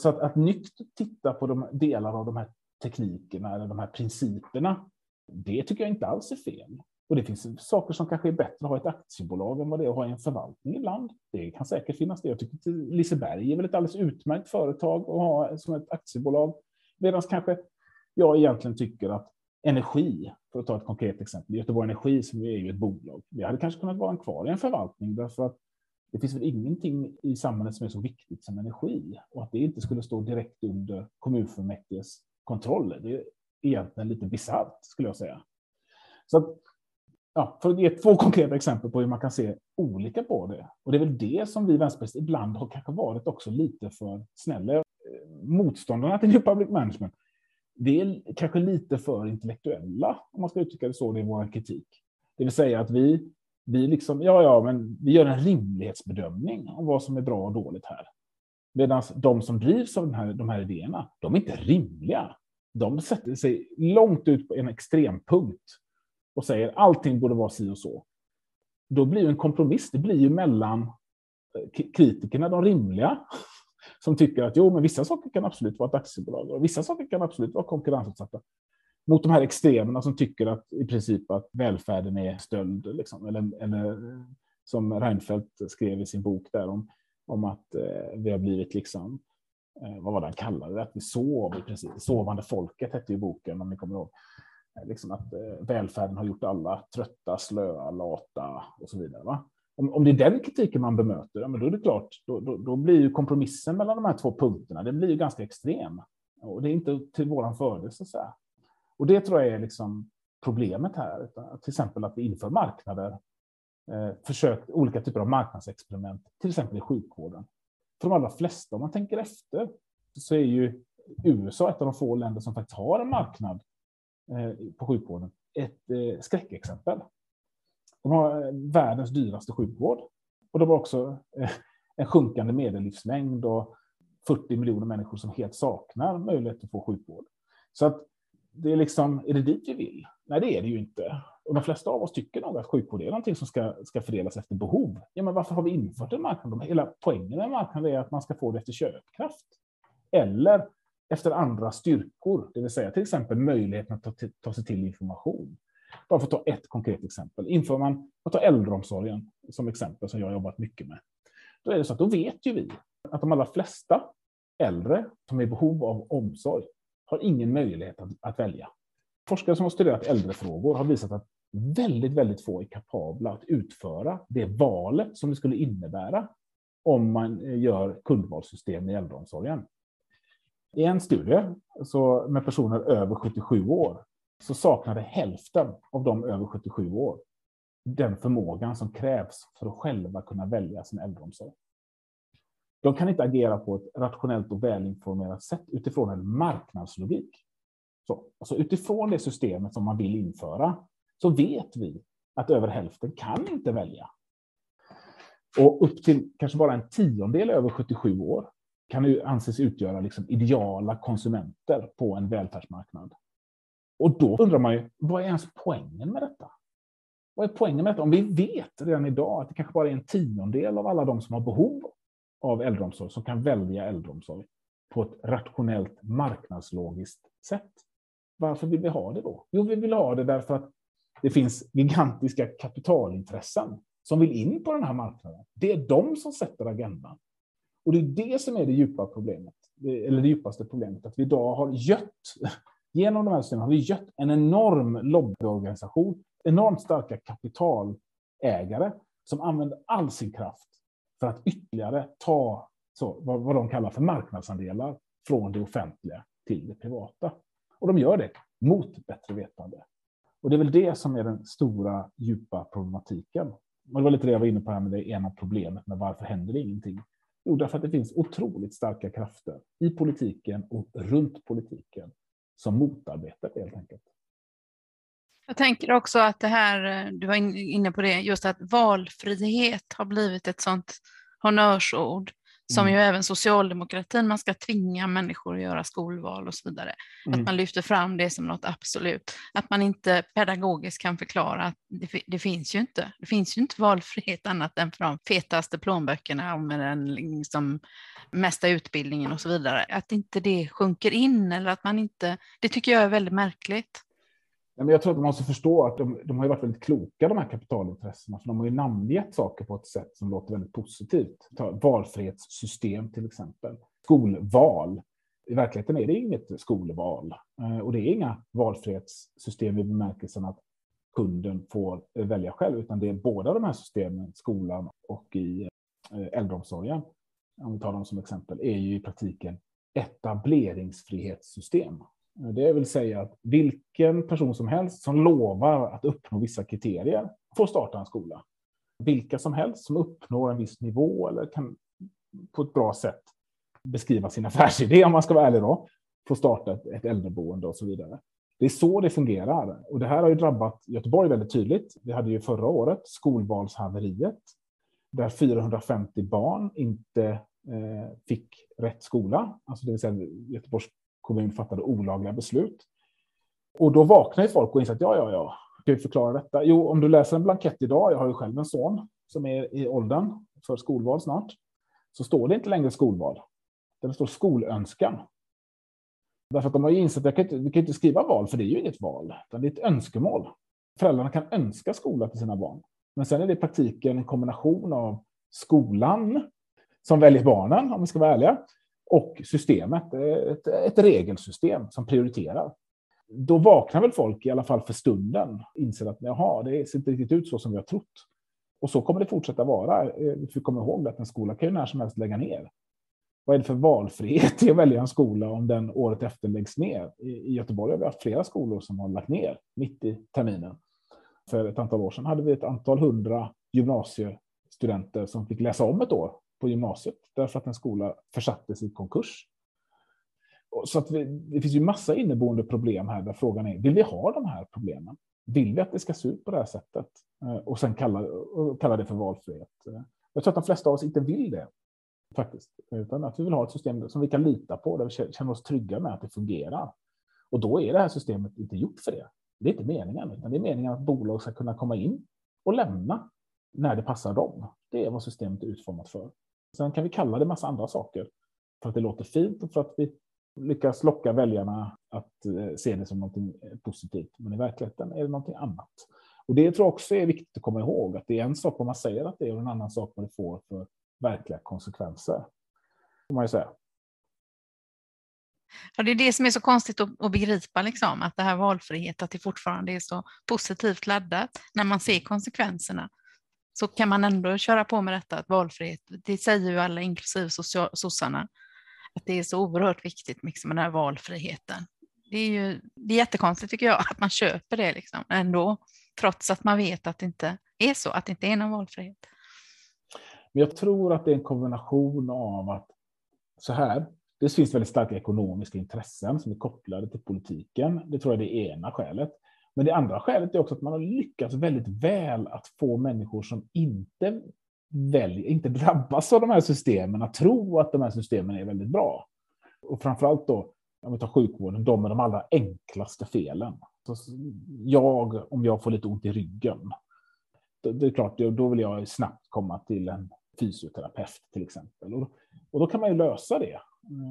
Så att, att nyktert titta på de delar av de här teknikerna eller de här principerna, det tycker jag inte alls är fel. Och det finns saker som kanske är bättre att ha ett aktiebolag än vad det är att ha en förvaltning ibland. Det kan säkert finnas det. Jag tycker att Liseberg är väl ett alldeles utmärkt företag att ha som ett aktiebolag. Medan kanske jag egentligen tycker att energi, för att ta ett konkret exempel, Göteborg Energi som är ju ett bolag, det hade kanske kunnat vara kvar i en förvaltning därför att det finns väl ingenting i samhället som är så viktigt som energi och att det inte skulle stå direkt under kommunfullmäktiges kontroll. Det är egentligen lite bisarrt skulle jag säga. Så att, ja, för att ge två konkreta exempel på hur man kan se olika på det. Och det är väl det som vi vänsterpartister ibland har kanske varit också lite för snälla. Eh, motståndarna till New Public Management vi är kanske lite för intellektuella, om man ska uttrycka det så, i vår kritik. Det vill säga att vi, vi liksom, ja, ja, men vi gör en rimlighetsbedömning om vad som är bra och dåligt här. Medan de som drivs av den här, de här idéerna, de är inte rimliga. De sätter sig långt ut på en extrempunkt och säger allting borde vara si och så. Då blir ju en kompromiss, det blir ju mellan eh, kritikerna, de rimliga, som tycker att jo, men vissa saker kan absolut vara ett aktiebolag och vissa saker kan absolut vara konkurrensutsatta. Mot de här extremerna som tycker att i princip att välfärden är stöld, liksom, eller, eller som Reinfeldt skrev i sin bok där om, om att eh, vi har blivit liksom, eh, vad var det han kallade det, att vi sov i princip. Sovande folket hette ju boken om ni kommer ihåg. Eh, liksom att eh, välfärden har gjort alla trötta, slöa, lata och så vidare. Va? Om, om det är den kritiken man bemöter, ja, men då är det klart, då, då, då, blir ju kompromissen mellan de här två punkterna, den blir ju ganska extrem. Och det är inte till våran fördel, så att säga. Och det tror jag är liksom problemet här. Till exempel att vi inför marknader, eh, försök, olika typer av marknadsexperiment, till exempel i sjukvården. För de allra flesta, om man tänker efter, så är ju USA ett av de få länder som faktiskt har en marknad eh, på sjukvården. Ett eh, skräckexempel. De har eh, världens dyraste sjukvård. Och de har också eh, en sjunkande medellivslängd och 40 miljoner människor som helt saknar möjlighet att få sjukvård. Så att det är liksom, är det dit vi vill? Nej, det är det ju inte. Och de flesta av oss tycker nog att sjukvård är någonting som ska, ska fördelas efter behov. Ja, men varför har vi infört en marknad? Hela poängen med marknaden är att man ska få det efter köpkraft. Eller efter andra styrkor, det vill säga till exempel möjligheten att ta, ta sig till information. Bara för att ta ett konkret exempel. Inför man, man tar äldreomsorgen som exempel som jag har jobbat mycket med. Då är det så att då vet ju vi att de allra flesta äldre som är i behov av omsorg har ingen möjlighet att, att välja. Forskare som har studerat äldrefrågor har visat att väldigt, väldigt få är kapabla att utföra det valet som det skulle innebära om man eh, gör kundvalssystem i äldreomsorgen. I en studie så med personer över 77 år så saknade hälften av de över 77 år den förmågan som krävs för att själva kunna välja sin äldreomsorg. De kan inte agera på ett rationellt och välinformerat sätt utifrån en marknadslogik. Så, alltså utifrån det systemet som man vill införa så vet vi att över hälften kan inte välja. Och upp till kanske bara en tiondel över 77 år kan ju anses utgöra liksom ideala konsumenter på en välfärdsmarknad. Och då undrar man ju, vad är ens poängen med detta? Vad är poängen med detta? Om vi vet redan idag att det kanske bara är en tiondel av alla de som har behov av äldreomsorg som kan välja äldreomsorg på ett rationellt marknadslogiskt sätt. Varför vill vi ha det då? Jo, vi vill ha det därför att det finns gigantiska kapitalintressen som vill in på den här marknaden. Det är de som sätter agendan. Och det är det som är det djupa problemet, eller det djupaste problemet, att vi idag har gött, genom de här systemen har vi gött en enorm lobbyorganisation, enormt starka kapitalägare som använder all sin kraft för att ytterligare ta så, vad, vad de kallar för marknadsandelar från det offentliga till det privata. Och de gör det mot bättre vetande. Och det är väl det som är den stora, djupa problematiken. Och det var lite det jag var inne på här med det ena problemet med varför händer det ingenting? Jo, därför att det finns otroligt starka krafter i politiken och runt politiken som motarbetar det helt enkelt. Jag tänker också att det här, eh, du var inne på det, just att valfrihet har blivit ett sånt honnörsord som mm. ju även socialdemokratin, man ska tvinga människor att göra skolval och så vidare. Mm. Att man lyfter fram det som något absolut. Att man inte pedagogiskt kan förklara att det, det, finns ju inte. Det finns ju inte valfrihet *laughs* annat än för de fetaste plånböckerna och med den liksom mesta utbildningen och så vidare. Att inte det sjunker in eller att man inte, det tycker jag är väldigt märkligt. Jag tror att man måste förstå att de, de har varit väldigt kloka, de här kapitalintressena, för de har ju namngett saker på ett sätt som låter väldigt positivt. Ta valfrihetssystem till exempel. Skolval. I verkligheten är det inget skolval eh, och det är inga valfrihetssystem i bemärkelsen att kunden får välja själv, utan det är båda de här systemen, skolan och i eh, äldreomsorgen, om vi tar dem som exempel, är ju i praktiken etableringsfrihetssystem. Eh, det vill säga att vilken person som helst som lovar att uppnå vissa kriterier får starta en skola. Vilka som helst som uppnår en viss nivå eller kan på ett bra sätt beskriva sin *laughs* affärsidé, om man ska vara ärlig då, får starta ett, äldreboende och så vidare. Det är så det fungerar. Och det här har ju drabbat Göteborg väldigt tydligt. Vi hade ju förra året skolvalshaveriet där 450 barn inte eh, fick rätt skola. Alltså det vill säga Göteborgs kommun fattade olagliga beslut. Och då vaknar ju folk och inser att ja, ja, ja, kan vi förklara detta? Jo, om du läser en blankett idag, jag har ju själv en son som är i åldern för skolval snart, så står det inte längre skolval. Det står skolönskan. Därför att de har ju insett att vi kan inte skriva val, för det är ju inget val, utan det är ett önskemål. Föräldrarna kan önska skola till sina barn. Men sen är det i praktiken en kombination av skolan som väljer barnen, om vi ska vara ärliga, och systemet, ett, ett regelsystem som prioriterar. då vaknar väl folk, i alla fall för stunden, inser att jaha, det ser inte riktigt ut så som vi har trott. Och så kommer det fortsätta vara. Eh, vi kommer ihåg att en skola kan ju när som helst lägga ner. Vad är det för valfrihet i att välja en skola om den året efter läggs ner? I Göteborg har vi haft flera skolor som har lagt ner mitt i terminen. För ett antal år sedan hade vi ett antal hundra gymnasiestudenter som fick läsa om ett år på gymnasiet därför att en skola försattes i konkurs. Så att vi, det finns ju massa inneboende problem här där frågan är, vill vi ha de här problemen? Vill vi att det ska se ut på det här sättet? Eh, och sen kalla, kalla det för valfrihet. Eh, jag tror att de flesta av oss inte vill det. Faktiskt. Utan att vi vill ha ett system som vi kan lita på, där vi känner oss trygga med att det fungerar. Och då är det här systemet inte gjort för det. Det är inte meningen, utan det är meningen att bolag ska kunna komma in och lämna när det passar dem. Det är vad systemet är utformat för. Sen kan vi kalla det massa andra saker för att det låter fint och för att vi lyckas locka väljarna att eh, se det som något eh, positivt. Men i verkligheten är det någonting annat. Och det tror jag också är viktigt att komma ihåg, att det är en sak om man säger att det är och en annan sak vad det får för verkliga konsekvenser. Får man ju säga. Ja, det är det som är så konstigt att, att begripa, liksom, att det här valfrihet, att det fortfarande är så positivt laddat när man ser konsekvenserna. Så kan man ändå köra på med detta, att valfrihet, det säger ju alla, inklusive sossarna, att det är så oerhört viktigt liksom, med den här valfriheten. Det är ju det är jättekonstigt tycker jag, att man köper det liksom, ändå, trots att man vet att det inte är så, att det inte är någon valfrihet. Men jag tror att det är en kombination av att så här, det finns väldigt starka ekonomiska intressen som är kopplade till politiken. Det tror jag är det ena skälet. Men det andra skälet är också att man har lyckats väldigt väl att få människor som inte väljer, inte drabbas av de här systemen att tro att de här systemen är väldigt bra. Och framförallt då, om vi tar sjukvården, de med de allra enklaste felen. Så jag, om jag får lite ont i ryggen, det är klart, då vill jag snabbt komma till en fysioterapeut till exempel. Och, och då kan man ju lösa det.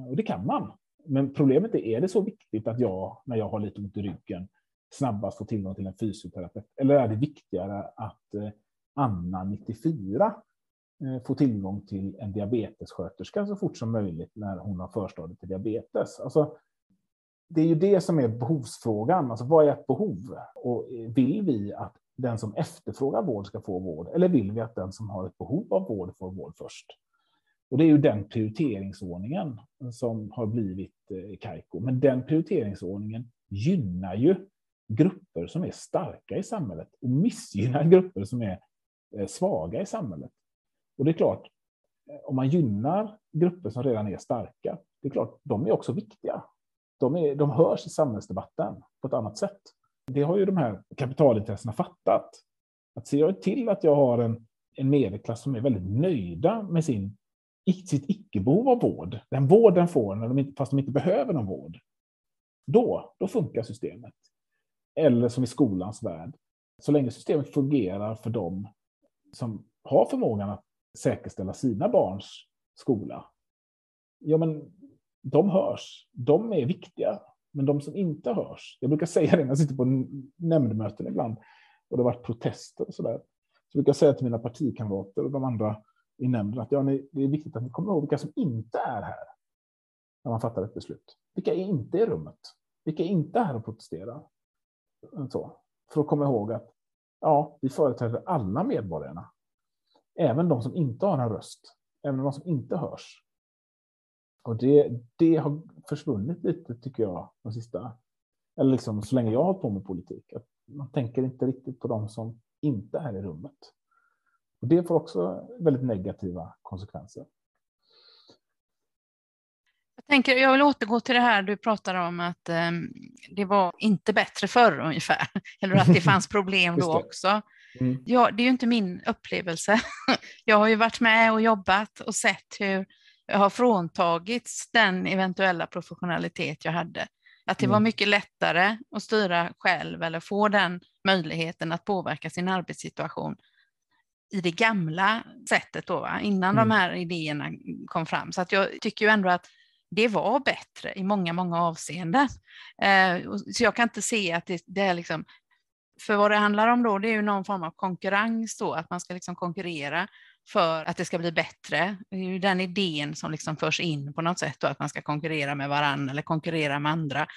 Och det kan man. Men problemet är, är det så viktigt att jag, när jag har lite ont i ryggen, snabbast få tillgång till en fysioterapeut? Eller är det viktigare att eh, Anna, 94, eh, får tillgång till en diabetessköterska så fort som möjligt när hon har förstadiet till diabetes? Alltså, det är ju det som är behovsfrågan. Alltså, vad är ett behov? Och eh, vill vi att den som efterfrågar vård ska få vård? Eller vill vi att den som har ett behov av vård får vård först? Och det är ju den prioriteringsordningen som har blivit Kaiko. Men den prioriteringsordningen gynnar ju grupper som är starka i samhället och missgynnar *laughs* grupper som är eh, svaga i samhället. Och det är klart, eh, om man gynnar grupper som redan är starka, det är klart, de är också viktiga. De, är, de hörs i samhällsdebatten på ett annat sätt. Det har ju de här kapitalintressena fattat. Att ser jag till att jag har en, en medelklass som är väldigt nöjda med sin, sitt icke-behov av vård, den vård den får när de, fast de inte behöver någon vård, då, då funkar systemet. Eller som i skolans värld, så länge systemet fungerar för dem som har förmågan att säkerställa sina barns skola, ja men de hörs, de är viktiga. Men de som inte hörs, jag brukar säga det när jag sitter på nämndmöten ibland och det har varit protester och sådär. Så brukar jag säga till mina partikamrater och de andra i nämnden att ja, det är viktigt att ni kommer ihåg vilka som inte är här när man fattar ett beslut. Vilka är inte i rummet? Vilka är inte här och protesterar? Så, för att komma ihåg att ja, vi företräder alla medborgarna. Även de som inte har en röst, även de som inte hörs. Och det, det har försvunnit lite, tycker jag, de sista, eller liksom så länge jag har hållit på med politik. Att man tänker inte riktigt på de som inte är i rummet. Och det får också väldigt negativa konsekvenser. Jag, tänker, jag vill återgå till det här du pratar om att um, det var inte bättre förr ungefär, *laughs* eller att det fanns problem *laughs* då också. Mm. Ja, det är ju inte min upplevelse. *laughs* Jag har ju varit med och jobbat och sett hur jag har fråntagits den eventuella professionalitet jag hade. Att det var mm. mycket lättare att styra själv eller få den möjligheten att påverka sin arbetssituation i det gamla sättet då, va? innan mm. de här idéerna kom fram. Så att jag tycker ju ändå att det var bättre i många, många avseenden. Eh, så jag kan inte se att det, det är liksom, för vad det handlar om då, det är ju någon form av konkurrens då, att man ska liksom konkurrera för att det ska bli bättre. Det är ju den idén som liksom förs in på något sätt, då, att man ska konkurrera med varandra eller konkurrera med andra.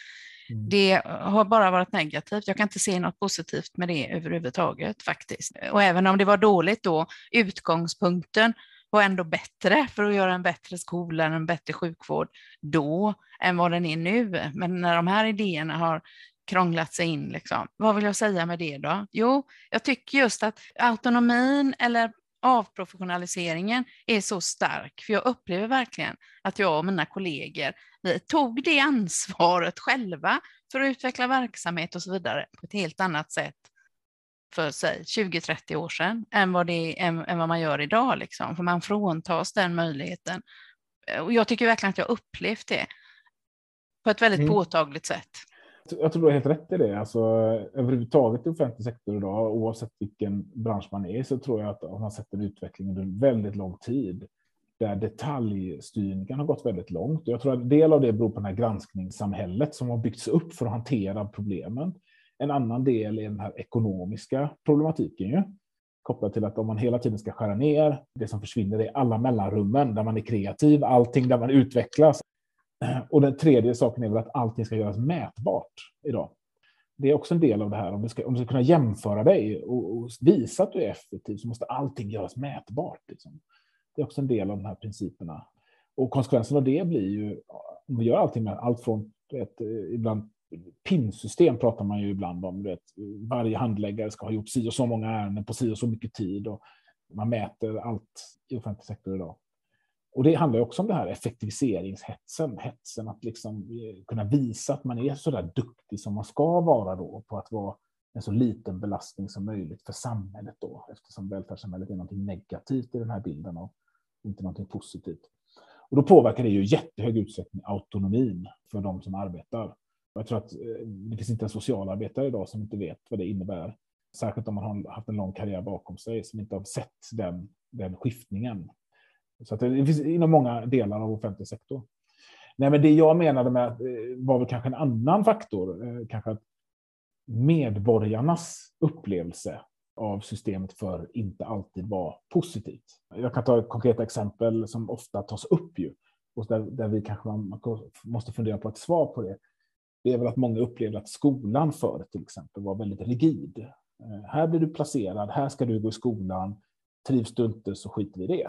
Mm. Det har bara varit negativt. Jag kan inte se något positivt med det överhuvudtaget faktiskt. Och även om det var dåligt då, utgångspunkten var ändå bättre för att göra en bättre skola, en bättre sjukvård då än vad den är nu. Men när de här idéerna har krånglat sig in, liksom. vad vill jag säga med det då? Jo, jag tycker just att autonomin eller avprofessionaliseringen är så stark, för jag upplever verkligen att jag och mina kollegor vi tog det ansvaret själva för att utveckla verksamhet och så vidare på ett helt annat sätt för sig 20-30 år sedan än vad, det, än, än vad man gör idag. Liksom. För man fråntas den möjligheten. Och jag tycker verkligen att jag upplevt det på ett väldigt mm. påtagligt sätt. Jag tror du har helt rätt i det. Alltså, överhuvudtaget i offentlig sektor idag, oavsett vilken bransch man är, så tror jag att man sett en utveckling under väldigt lång tid där detaljstyrningen har gått väldigt långt. Jag tror att en del av det beror på det här granskningssamhället som har byggts upp för att hantera problemen. En annan del är den här ekonomiska problematiken. Ju. Kopplat till att om man hela tiden ska skära ner, det som försvinner är alla mellanrummen där man är kreativ, allting där man utvecklas. Och den tredje saken är väl att allting ska göras mätbart idag. Det är också en del av det här. Om du ska, om du ska kunna jämföra dig och, och visa att du är effektiv så måste allting göras mätbart. Liksom. Det är också en del av de här principerna. Och konsekvensen av det blir ju, om vi gör allting med allt från, vet, eh, ibland PIN-system pratar man ju ibland om. Vet, varje handläggare ska ha gjort si och så många ärenden på si och så mycket tid. Och man mäter allt i offentlig sektor idag. Och det handlar också om det här effektiviseringshetsen, hetsen att liksom eh, kunna visa att man är så där duktig som man ska vara då på att vara en så liten belastning som möjligt för samhället då, eftersom välfärdssamhället är något negativt i den här bilden och inte något positivt. Och då påverkar det ju i jättehög utsträckning autonomin för de som arbetar. Jag tror att eh, det finns inte en socialarbetare idag som inte vet vad det innebär. Särskilt om man har haft en lång karriär bakom sig som inte har sett den, den skiftningen. Så att det finns inom många delar av offentlig sektor. Nej, men det jag menade med eh, var väl kanske en annan faktor. Eh, kanske att medborgarnas upplevelse av systemet för inte alltid var positivt. Jag kan ta ett konkret exempel som ofta tas upp ju, och där, där vi kanske man måste fundera på ett svar på det. Det är väl att många upplevde att skolan förr till exempel var väldigt rigid. Eh, här blir du placerad, här ska du gå i skolan, trivs du inte så skiter vi i det.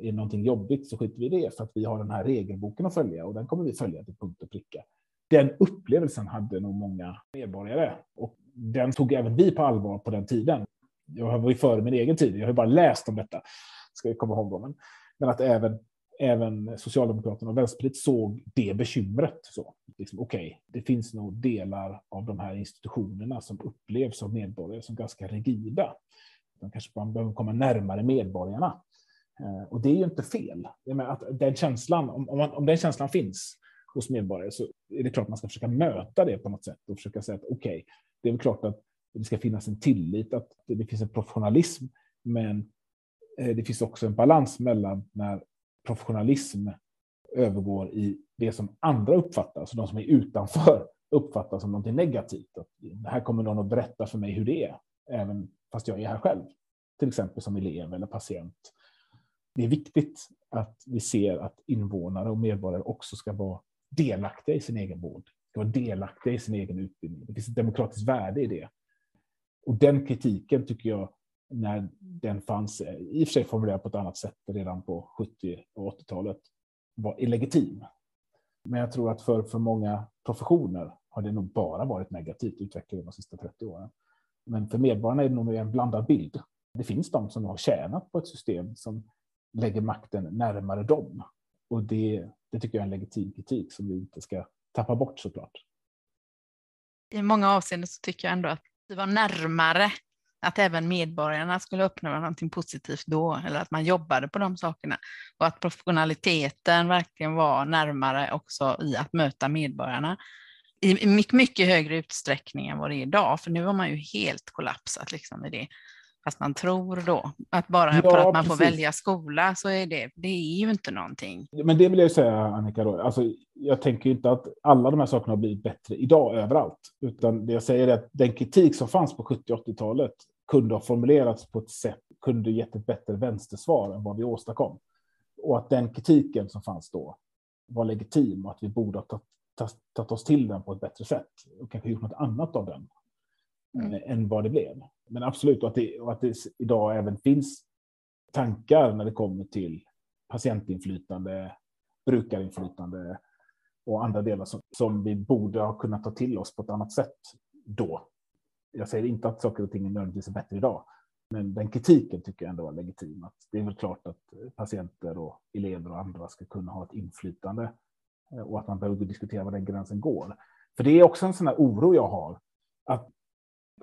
Är det någonting jobbigt så skiter vi i det för att vi har den här regelboken att följa och den kommer vi följa till punkt och pricka. Den upplevelsen hade nog många medborgare och den tog även vi på allvar på den tiden. Jag var ju före min egen tid, jag har ju bara läst om detta, ska jag komma ihåg. Men, men att även, även Socialdemokraterna och Vänsterpartiet såg det bekymret. Så, liksom, Okej, okay, det finns nog delar av de här institutionerna som upplevs av medborgare som ganska rigida. De kanske man behöver komma närmare medborgarna. Eh, och det är ju inte fel. Att den känslan, om, om, man, om den känslan finns hos medborgare så är det klart att man ska försöka möta det på något sätt och försöka säga att okej, okay, det är väl klart att det ska finnas en tillit, att det finns en professionalism, men eh, det finns också en balans mellan när professionalism övergår i det som andra uppfattar, så de som är utanför uppfattar som något negativt. Att här kommer någon att berätta för mig hur det är, även fast jag är här själv, till exempel som elev eller patient. Det är viktigt att vi ser att invånare och medborgare också ska vara delaktiga i sin egen vård, ska vara delaktiga i sin egen utbildning. Det finns ett demokratiskt värde i det. Och den kritiken tycker jag, när den fanns, i och för sig formulerad på ett annat sätt redan på 70 och 80-talet, var illegitim. Men jag tror att för, för många professioner har det nog bara varit negativt utveckling de sista 30 åren. Men för medborgarna är det nog en blandad bild. Det finns de som har tjänat på ett system som lägger makten närmare dem. Och det, det tycker jag är en legitim kritik som vi inte ska tappa bort såklart. I många avseenden så tycker jag ändå att vi var närmare att även medborgarna skulle uppnå någonting positivt då, eller att man jobbade på de sakerna. Och att professionaliteten verkligen var närmare också i att möta medborgarna i mycket, mycket högre utsträckning än vad det är idag, för nu har man ju helt kollapsat liksom i det. Fast man tror då att bara ja, för att man precis. får välja skola så är det, det är ju inte någonting. Men det vill jag säga Annika, då. Alltså, jag tänker inte att alla de här sakerna har blivit bättre idag överallt, utan det jag säger är att den kritik som fanns på 70 80-talet kunde ha formulerats på ett sätt, kunde gett ett bättre vänstersvar än vad vi åstadkom. Och att den kritiken som fanns då var legitim och att vi borde ha tagit oss till den på ett bättre sätt och kanske gjort något annat av den mm. Eh, än vad det blev. Men absolut, och att, det, och att det idag även finns tankar när det kommer till patientinflytande, brukarinflytande och andra delar som, som vi borde ha kunnat ta till oss på ett annat sätt då. Jag säger inte att saker och ting är nödvändigtvis är bättre idag, men den kritiken tycker jag ändå var legitim. Att det är väl klart att eh, patienter och elever och andra ska kunna ha ett inflytande eh, och att man behöver diskutera var den gränsen går. För det är också en sån här oro jag har. Att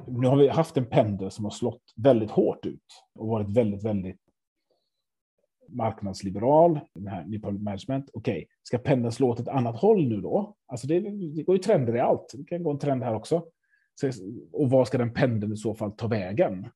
nu har vi haft en pendel som har slått väldigt hårt ut och varit väldigt, väldigt marknadsliberal, den här New Public Management. Okej, okay. ska pendeln slå åt ett annat håll nu då? Alltså det, det går ju trender i allt. Det kan gå en trend här också. Så, och var ska den pendeln i så fall ta vägen?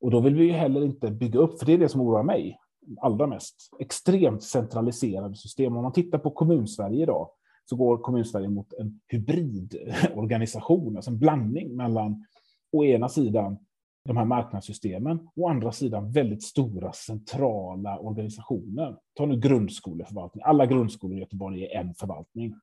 Och då vill vi ju heller inte bygga upp, för det är det som oroar mig allra mest, extremt centraliserade system. Om man tittar på kommunsverige idag så går kommunsverige mot en hybridorganisation, alltså en blandning mellan å ena sidan de här marknadssystemen å andra sidan väldigt stora centrala organisationer. Ta nu grundskoleförvaltning. Alla grundskolor i Göteborg är en förvaltning.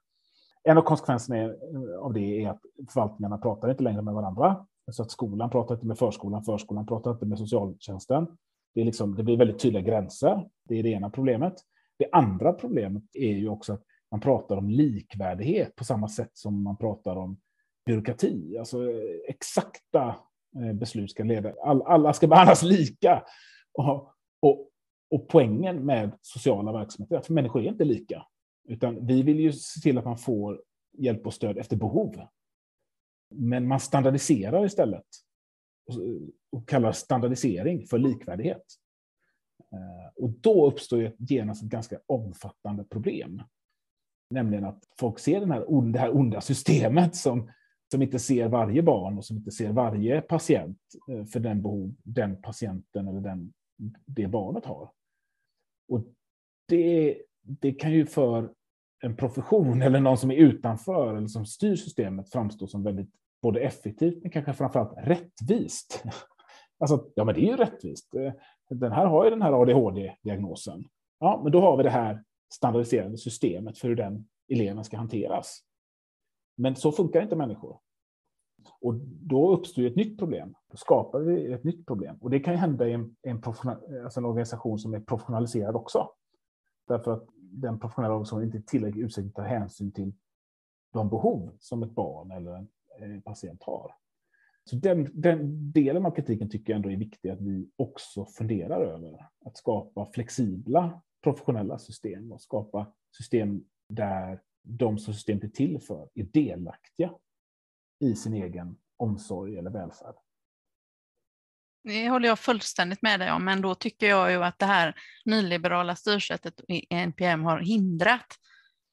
En av konsekvenserna eh, av det är att förvaltningarna pratar inte längre med varandra. Så att skolan pratar inte med förskolan, förskolan pratar inte med socialtjänsten. Det, är liksom, det blir väldigt tydliga gränser. Det är det ena problemet. Det andra problemet är ju också att man pratar om likvärdighet på samma sätt som man pratar om byråkrati. Alltså exakta eh, beslut ska leda. All, alla ska behandlas lika. Och, och, och poängen med sociala verksamheter är att människor är inte lika. Utan vi vill ju se till att man får hjälp och stöd efter behov. Men man standardiserar istället och kallar standardisering för likvärdighet. Eh, och då uppstår ju genast ett ganska omfattande problem. Nämligen att folk ser den här, det här onda systemet som, som inte ser varje barn och som inte ser varje patient eh, för den behov den patienten eller den, det barnet har. Och det, det kan ju för en profession *laughs* eller någon som är utanför eller som styr systemet framstå som väldigt både effektivt men kanske framförallt rättvist. *laughs* Alltså, ja men det är ju rättvist. Eh, den här har ju den här ADHD-diagnosen. Ja, men då har vi det här standardiserade systemet för hur den eleven ska hanteras. Men så funkar inte människor. Och då uppstår ett nytt problem. Då skapar vi ett nytt problem. Och det kan ju hända i en, en, alltså en organisation som är professionaliserad också. Därför att den professionella organisationen inte i tillräcklig utsträckning tar hänsyn till de behov som ett barn eller en, en patient har. Så den, den, delen av kritiken tycker jag ändå är viktig att vi också funderar över. Att skapa flexibla professionella system och skapa system där de som systemet är till för är delaktiga i sin egen omsorg eller välfärd. Det håller jag fullständigt med dig om, men då tycker jag ju att det här nyliberala styrsättet i NPM har hindrat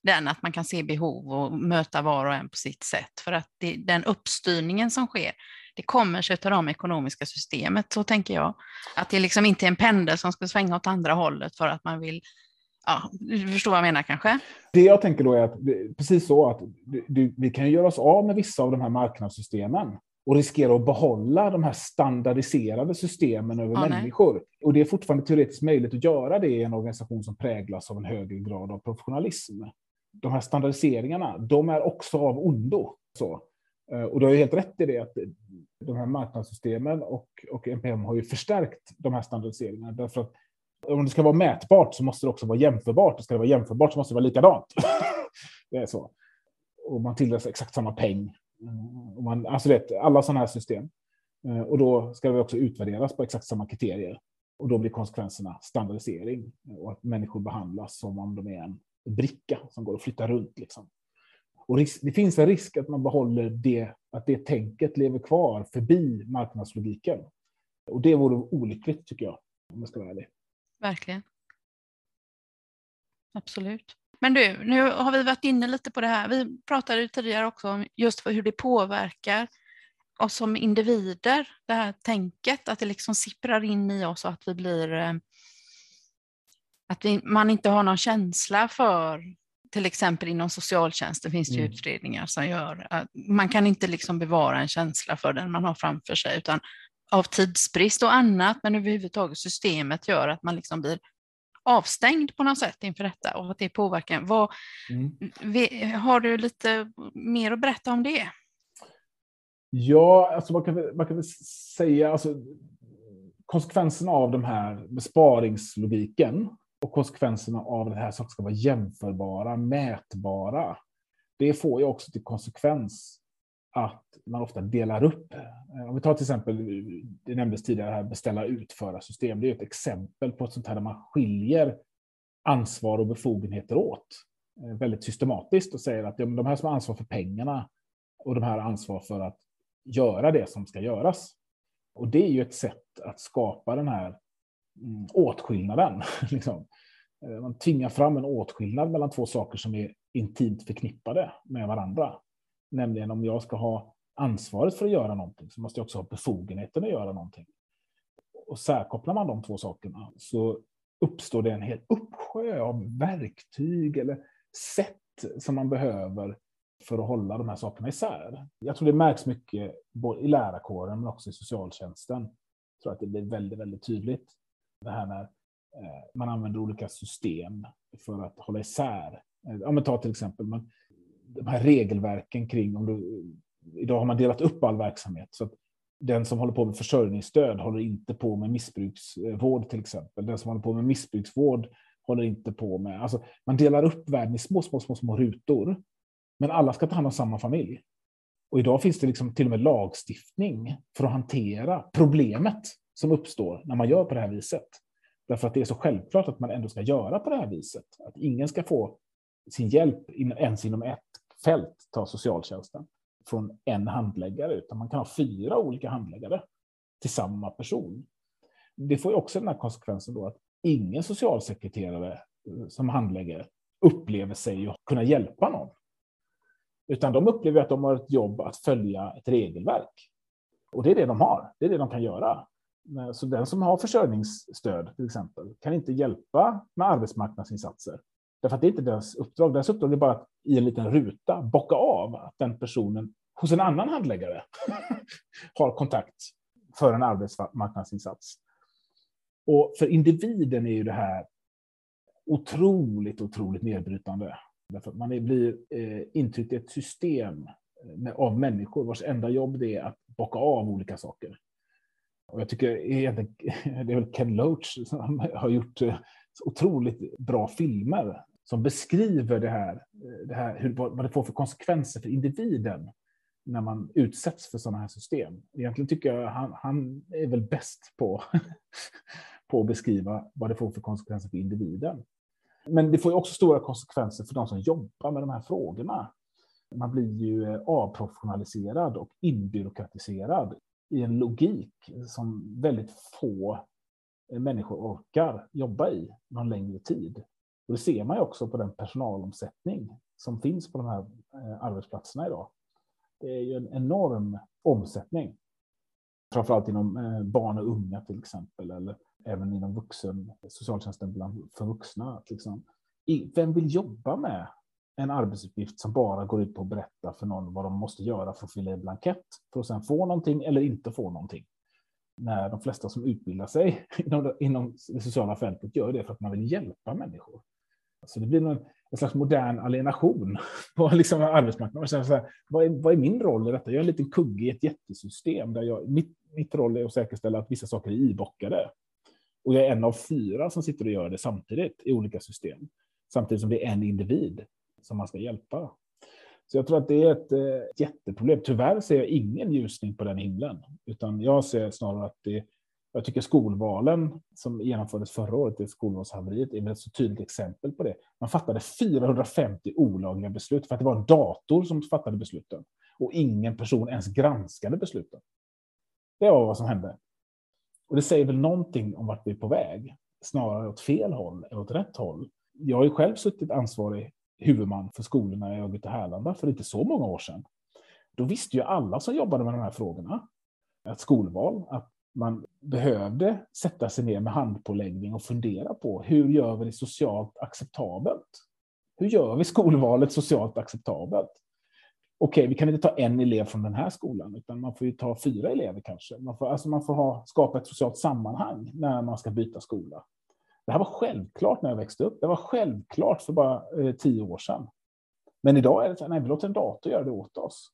den att man kan se behov och möta var och en på sitt sätt. För att det, den uppstyrningen som sker, det kommer sig av de ekonomiska systemet, så tänker jag. Att det liksom inte är en pendel som ska svänga åt andra hållet för att man vill Ja, du förstår vad jag menar kanske? Det jag tänker då är att precis så att vi kan göra oss av med vissa av de här marknadssystemen och riskera att behålla de här standardiserade systemen över ja, människor. Nej. Och det är fortfarande teoretiskt möjligt att göra det i en organisation som präglas av en högre grad av professionalism. De här standardiseringarna, de är också av ondo. Så. Eh, och du har ju helt rätt i det att de här marknadssystemen och, och NPM har ju förstärkt de här standardiseringarna. Därför att om det ska vara mätbart så måste det också vara jämförbart. Och ska det vara jämförbart så måste det vara likadant. *laughs* det är så. Och man tilldelas exakt samma peng. Mm. Och man, alltså vet, alla sådana här system. Eh, och då ska det också utvärderas på exakt samma kriterier. Och då blir konsekvenserna standardisering och att människor behandlas som om de är en bricka som går att flytta runt. Liksom. Och det finns en risk att man behåller det, att det tänket lever kvar förbi marknadslogiken. Och det vore olyckligt tycker jag, om jag ska vara ärlig. Verkligen. Absolut. Men du, nu har vi varit inne lite på det här. Vi pratade tidigare också om just hur det påverkar oss som individer, det här tänket, att det liksom sipprar in i oss och att vi blir eh, att vi, man inte har någon känsla för, till exempel inom socialtjänsten finns det mm. utredningar som gör att man kan inte liksom bevara en känsla för den man har framför sig, utan av tidsbrist och annat, men överhuvudtaget systemet gör att man liksom blir avstängd på något sätt inför detta och att det påverkar. Vad, Mm. har du lite mer att berätta om det? Ja, alltså man kan, man kan väl säga alltså, konsekvenserna av de här besparingslogiken och konsekvenserna av det här som ska vara jämförbara, mätbara. Det får ju också till konsekvens att man ofta delar upp. Eh, om vi tar till exempel, det nämndes tidigare här, beställa utföra system. Det är ett exempel på ett sånt här där man skiljer ansvar och befogenheter åt eh, väldigt systematiskt och säger att ja, men de här som har ansvar för pengarna och de här har ansvar för att göra det som ska göras. Och det är ju ett sätt att skapa den här mm, åtskillnaden. *laughs* liksom. Eh, man tvingar fram en åtskillnad mellan två saker som är intimt förknippade med varandra. Nämligen om jag ska ha ansvaret för att göra någonting så måste jag också ha befogenheten att göra någonting. Och särkopplar man de två sakerna så uppstår det en hel uppsjö av verktyg eller sätt som man behöver för att hålla de här sakerna isär. Jag tror det märks mycket både i lärarkåren men också i socialtjänsten. Jag tror att det blir väldigt, väldigt tydligt. Det här när eh, man använder olika system för att hålla isär. Eh, ja, men ta till exempel man, de här regelverken kring om du, idag har man delat upp all verksamhet så att den som håller på med försörjningsstöd håller inte på med missbruksvård till exempel. Den som håller på med missbruksvård håller inte på med, alltså man delar upp världen i små, små, små, små rutor. Men alla ska ta hand om samma familj. Och idag finns det liksom till och med lagstiftning för att hantera problemet som uppstår när man gör på det här viset. Därför att det är så självklart att man ändå ska göra på det här viset. Att ingen ska få sin hjälp ens inom ett fält, tar socialtjänsten, från en handläggare, utan man kan ha fyra olika handläggare till samma person. Det får ju också den här konsekvensen då att ingen socialsekreterare eh, som handläggare upplever sig att kunna hjälpa någon. Utan de upplever att de har ett jobb att följa ett regelverk. Och det är det de har, det är det de kan göra. Eh, så den som har försörjningsstöd till exempel kan inte hjälpa med arbetsmarknadsinsatser. Därför att det är inte deras uppdrag. Deras uppdrag är bara att i en liten ruta bocka av att den personen hos en annan handläggare *laughs* har kontakt för en arbetsmarknadsinsats. Och för individen är ju det här otroligt, otroligt nedbrytande. Därför att man blir eh, intryckt i ett system eh, av människor vars enda jobb det är att bocka av olika saker. Och jag tycker egentligen, *laughs* det är väl Ken Loach som har gjort eh, otroligt bra filmer som beskriver det här, eh, det här hur, vad det får för konsekvenser för individen när man utsätts för sådana här system. Egentligen tycker jag han, han är väl bäst på, *laughs* på att beskriva vad det får för konsekvenser för individen. Men det får ju också stora konsekvenser för de som jobbar med de här frågorna. Man blir ju eh, avprofessionaliserad och inbyråkratiserad i en logik som väldigt få eh, människor orkar jobba i någon längre tid. Och det ser man ju också på den personalomsättning som finns på de här eh, arbetsplatserna idag. Det är ju en enorm omsättning. Framförallt inom eh, barn och unga till exempel, eller även inom vuxen, socialtjänsten bland, för vuxna. Liksom. I, vem vill jobba med en arbetsuppgift som bara går ut på att berätta för någon vad de måste göra för att fylla i en blankett, för att sen få någonting eller inte få någonting? När de flesta som utbildar sig *laughs* inom, inom det sociala fältet gör det för att man vill hjälpa människor. Så det blir någon, en slags modern alienation *laughs* på liksom arbetsmarknaden. Så här, vad, är, vad är min roll i detta? Jag är en liten kugge i ett jättesystem. Där jag, mitt, mitt roll är att säkerställa att vissa saker är ibockade. Och jag är en av fyra som sitter och gör det samtidigt i olika system. Samtidigt som det är en individ som man ska hjälpa. Så jag tror att det är ett eh, jätteproblem. Tyvärr ser jag ingen ljusning på den himlen. Utan jag ser snarare att det jag tycker skolvalen som genomfördes förra året, det skolvalshaveriet, är ett så tydligt exempel på det. Man fattade 450 olagliga beslut för att det var en dator som fattade besluten. Och ingen person ens granskade besluten. Det var vad som hände. Och det säger väl någonting om vart vi är på väg. Snarare åt fel håll än åt rätt håll. Jag har ju själv suttit ansvarig huvudman för skolorna i Örgryte Härlanda för inte så många år sedan. Då visste ju alla som jobbade med de här frågorna, ett skolval, att man behövde sätta sig ner med handpåläggning och fundera på hur gör vi det socialt acceptabelt? Hur gör vi skolvalet socialt acceptabelt? Okej, vi kan inte ta en elev från den här skolan, utan man får ju ta fyra elever kanske. Man får, alltså man får ha, skapa ett socialt sammanhang när man ska byta skola. Det här var självklart när jag växte upp. Det var självklart för bara eh, tio år sedan. Men idag är det så här, nej, vi låter en dator göra det åt oss.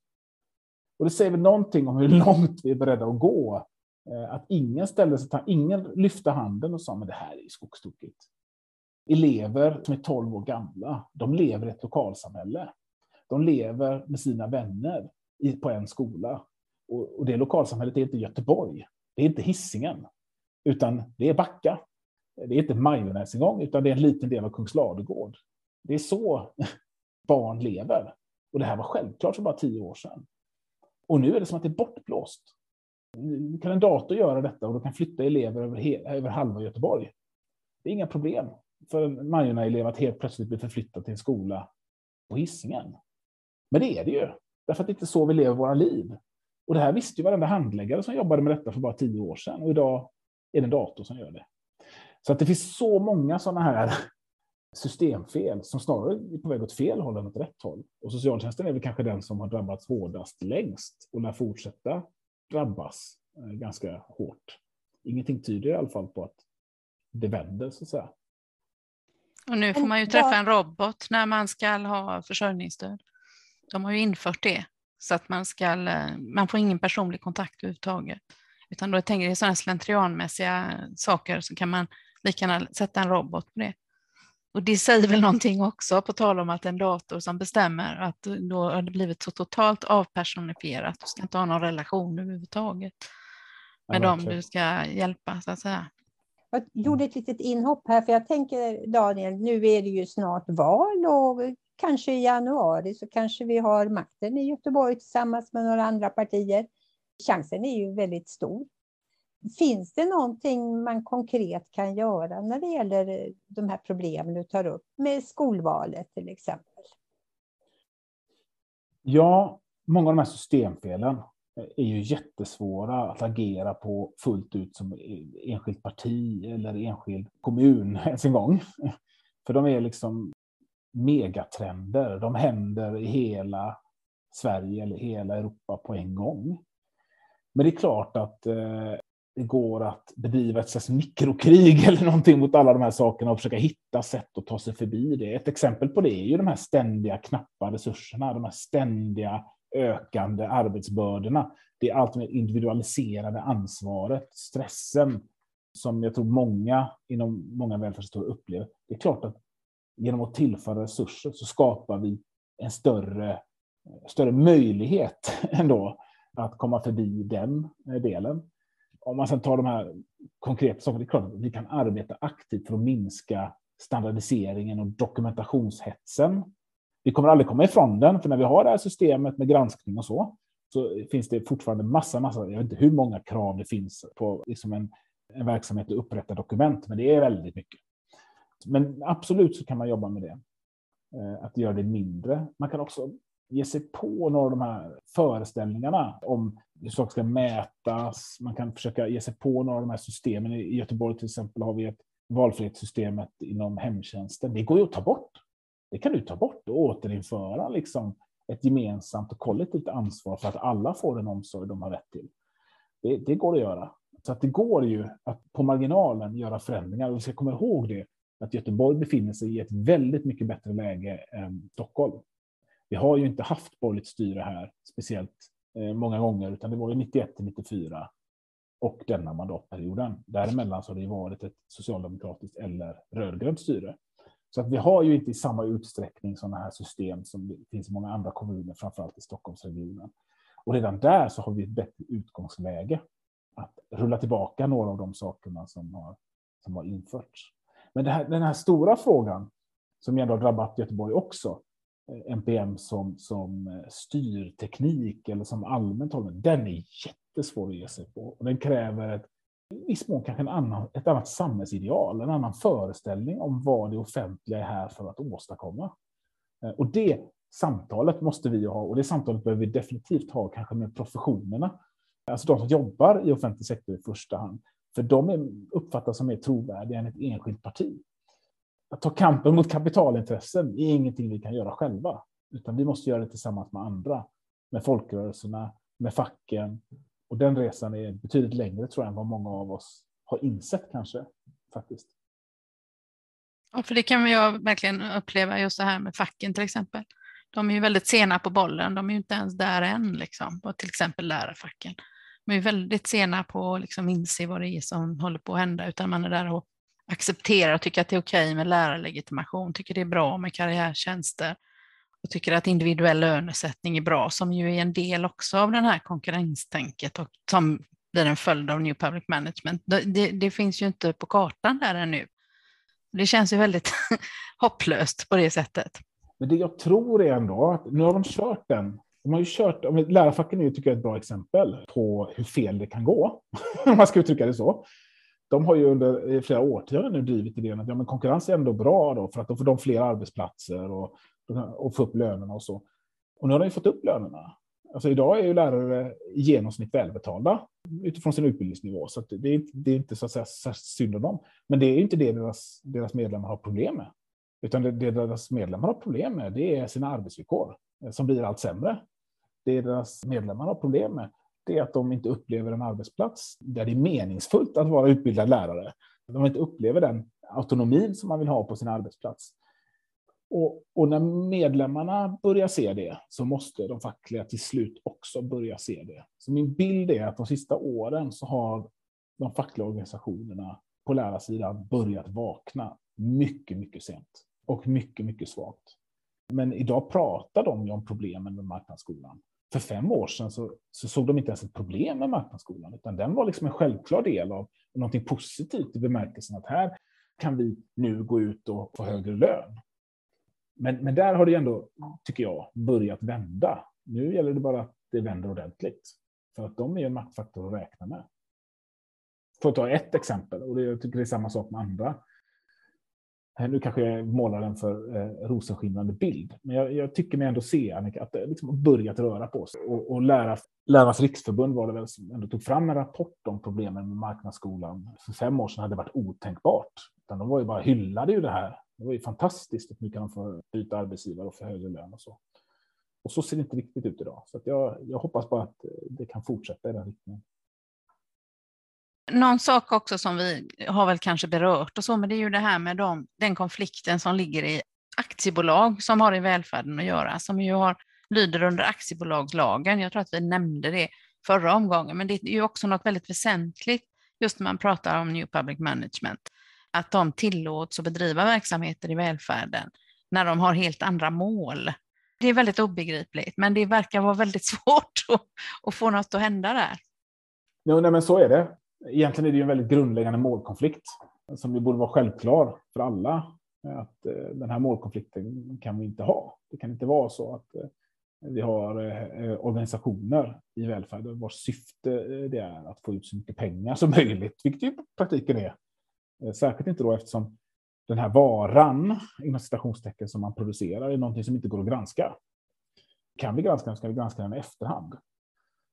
Och det säger väl någonting om hur långt vi är beredda att gå. Eh, att ingen ställde sig, ingen lyfte handen och sa, men det här är ju skogstokigt. Elever som är 12 år gamla, de lever i ett lokalsamhälle. De lever med sina vänner på en skola. Och det lokalsamhället är inte Göteborg, det är inte hissingen utan det är Backa. Det är inte Majornäs, en gång, utan det är en liten del av Kungsladugård. Det är så *laughs* barn lever. Och det här var självklart för bara tio år sedan. Och nu är det som att det är bortblåst. Nu kan en dator göra detta och då kan flytta elever över, över halva Göteborg. Det är inga problem för en Majorna-elev att helt plötsligt bli förflyttad till en skola på hissingen. Men det är det ju, därför att det är inte så vi lever våra liv. Och det här visste ju varenda handläggare som jobbade med detta för bara tio år sedan. Och idag är det en dator som gör det. Så att det finns så många sådana här systemfel som snarare är på väg åt fel håll än åt rätt håll. Och socialtjänsten är väl kanske den som har drabbats hårdast längst och lär fortsätta drabbas eh, ganska hårt. Ingenting tyder i alla fall på att det vänder så att säga. Och nu får man ju träffa en robot när man ska ha försörjningsstöd. De har ju infört det så att man ska, eh, man får ingen personlig kontakt överhuvudtaget. Utan då tänker jag sådana slentrianmässiga saker så kan man lika gärna sätta en robot på det. Och det säger väl någonting också, på tal om att en dator som bestämmer, att då har det blivit så totalt avpersonifierat. Du ska inte ha någon relation överhuvudtaget med ja, dem du ska hjälpa, så att säga. Jag gjorde ett litet inhopp här, för jag tänker Daniel, nu är det ju snart val och kanske i januari så kanske vi har makten i Göteborg tillsammans med några andra partier. Chansen är ju väldigt stor. Finns det någonting man konkret kan göra när det gäller eh, de här problemen du tar upp med skolvalet till exempel? Ja, många av de här systemfelen eh, är ju jättesvåra att agera på fullt ut som eh, enskilt parti eller enskild kommun *laughs* ens en gång. För de är liksom megatrender. De händer i hela Sverige eller hela Europa på en gång. Men det är klart att eh, det går att bedriva ett slags mikrokrig *laughs* eller någonting mot alla de här sakerna och försöka hitta sätt att ta sig förbi det. Ett exempel på det är ju de här ständiga knappa resurserna, de här ständiga ökande arbetsbördorna. Det är allt mer individualiserade ansvaret, stressen som jag tror många inom många välfärdssektorer upplever. Det är klart att genom att tillföra resurser så skapar vi en större, större möjlighet *laughs* ändå att komma förbi den delen. Om man sedan tar de här konkreta sakerna, det är klart att vi kan arbeta aktivt för att minska standardiseringen och dokumentationshetsen. Vi kommer aldrig komma ifrån den, för när vi har det här systemet med granskning och så, så finns det fortfarande massa, massa, jag vet inte hur många krav det finns på liksom en, en verksamhet att upprätta dokument, men det är väldigt mycket. Men absolut så kan man jobba med det. Eh, att göra det mindre. Man kan också ge sig på några av de här föreställningarna om hur saker ska mätas. Man kan försöka ge sig på några av de här systemen. I Göteborg till exempel har vi ett valfrihetssystemet inom hemtjänsten. Det går ju att ta bort. Det kan du ta bort och återinföra liksom ett gemensamt och kollektivt ansvar för att alla får den omsorg de har rätt till. Det, det går att göra. Så att det går ju att på marginalen göra förändringar. Och vi ska komma ihåg det, att Göteborg befinner sig i ett väldigt mycket bättre läge än Stockholm. Vi har ju inte haft borgerligt styre här speciellt Eh, många gånger, utan det var ju 91 till 94 och denna mandatperioden. Däremellan så har det varit ett socialdemokratiskt eller rödgrönt styre. Så att vi har ju inte i samma utsträckning sådana här system som finns i många andra kommuner, framförallt i Stockholmsregionen. Och redan där så har vi ett bättre utgångsläge att rulla tillbaka några av de sakerna som har, som har införts. Men här, den här stora frågan, som ändå har drabbat Göteborg också, Eh, NPM som, som eh, styrteknik eller som allmänt hållen, den är jättesvår att ge sig på. Och den kräver ett, i viss mån kanske en annan, ett annat samhällsideal, en annan föreställning om vad det offentliga är här för att åstadkomma. Eh, och det samtalet måste vi ha och det samtalet behöver vi definitivt ha kanske med professionerna. Alltså de som jobbar i offentlig sektor i första hand. För de uppfattas som mer trovärdiga än ett enskilt parti att ta kampen mot kapitalintressen är ingenting vi kan göra själva, utan vi måste göra det tillsammans med andra, med folkrörelserna, med facken. Och den resan är betydligt längre tror jag än vad många av oss har insett kanske faktiskt. Ja, för det kan jag verkligen uppleva just det här med facken till exempel. De är ju väldigt sena på bollen, de är ju inte ens där än, liksom, på till exempel lärarfacken. De är väldigt sena på att liksom inse vad det är som håller på att hända, utan man är där och accepterar och tycker att det är okej med lärarlegitimation, tycker det är bra med karriärtjänster och tycker att individuell lönesättning är bra, som ju är en del också av det här konkurrenstänket och som blir en följd av New Public Management. Det, det, det finns ju inte på kartan där ännu. Det känns ju väldigt *laughs* hopplöst på det sättet. Men det jag tror är ändå att nu har de kört den. De har ju kört, lärarfacken är tycker jag, ett bra exempel på hur fel det kan gå, *laughs* om man ska uttrycka det så. De har ju under flera årtionden nu drivit idén att ja, men konkurrens är ändå bra då, för att då får de fler arbetsplatser och, och få upp lönerna och så. Och nu har de ju fått upp lönerna. Alltså idag är ju lärare i genomsnitt välbetalda utifrån sin utbildningsnivå, så det är, det, är, inte så att säga synd om dem. Men det är inte det deras, deras medlemmar har problem med. Utan det, det deras medlemmar har problem med, det är sina arbetsvillkor eh, som blir allt sämre. Det deras medlemmar har problem med, det är att de inte upplever en arbetsplats där det är meningsfullt att vara utbildad lärare. De inte upplever den autonomin som man vill ha på sin arbetsplats. Och, och, när medlemmarna börjar se det så måste de fackliga till slut också börja se det. Så min bild är att de sista åren så har de fackliga organisationerna på lärarsidan börjat vakna mycket, mycket sent och mycket, mycket svagt. Men idag pratar de ju om problemen med marknadsskolan. För fem år sedan så, så, såg de inte ens ett problem med marknadsskolan, utan den var liksom en självklar del av någonting positivt i bemärkelsen att här kan vi nu gå ut och få högre lön. Men, men där har det ändå, tycker jag, börjat vända. Nu gäller det bara att det vänder ordentligt. För att de är en maktfaktor att räkna med. För att ta ett exempel, och det, jag tycker det är samma sak med andra. Eh, nu kanske jag målar en för eh, rosenskimrande bild, men jag, jag, tycker mig ändå se, Annika, att det liksom börjat röra på sig. Och, och lära, Lärarnas riksförbund var det väl som ändå tog fram en rapport om problemen med marknadsskolan. För fem år sedan hade det varit otänkbart. Utan de var ju bara hyllade ju det här. Det var ju fantastiskt att nu kan de få byta arbetsgivare och få högre lön och så. Och så ser det inte riktigt ut idag. Så jag, jag hoppas bara att eh, det kan fortsätta i den riktningen. Någon sak också som vi har väl kanske berört och så, men det är ju det här med de, den konflikten som ligger i aktiebolag som har i välfärden att göra, som ju har, lyder under aktiebolagslagen. Jag tror att vi nämnde det förra omgången, men det är ju också något väldigt väsentligt just när man pratar om New Public Management, att de tillåts att bedriva verksamheter i välfärden när de har helt andra mål. Det är väldigt obegripligt, men det verkar vara väldigt *laughs* svårt att, att få något att hända där. Jo, nej, men så är det egentligen är det ju en väldigt grundläggande målkonflikt som ju borde vara självklar för alla. Eh, att eh, den här målkonflikten kan vi inte ha. Det kan inte vara så att eh, vi har organisationer i välfärden vars syfte det är att få ut så mycket pengar som *laughs* möjligt, vilket ju praktiken är. Särskilt inte då eftersom den här varan, inom citationstecken, som man producerar är någonting som inte går att granska. Kan vi granska den ska vi granska den i efterhand.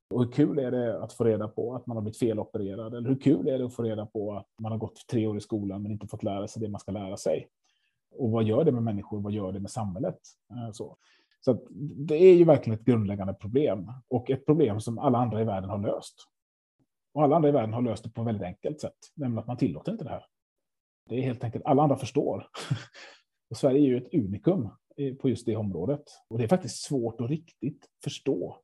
Och hur kul är det att få reda på att man har blivit felopererad? Eller hur kul är det att få reda på att man har gått tre år i skolan men inte fått lära sig det man ska lära sig? Och vad gör det med människor? Vad gör det med samhället? Eh, så, så det är ju verkligen ett grundläggande problem och ett problem som alla andra i världen har löst. Och alla andra i världen har löst det på ett väldigt enkelt sätt, nämligen att man tillåter inte det här. Det är helt enkelt, alla andra förstår. *laughs* Och Sverige är ju ett unikum på just det området. Och det är faktiskt svårt att riktigt förstå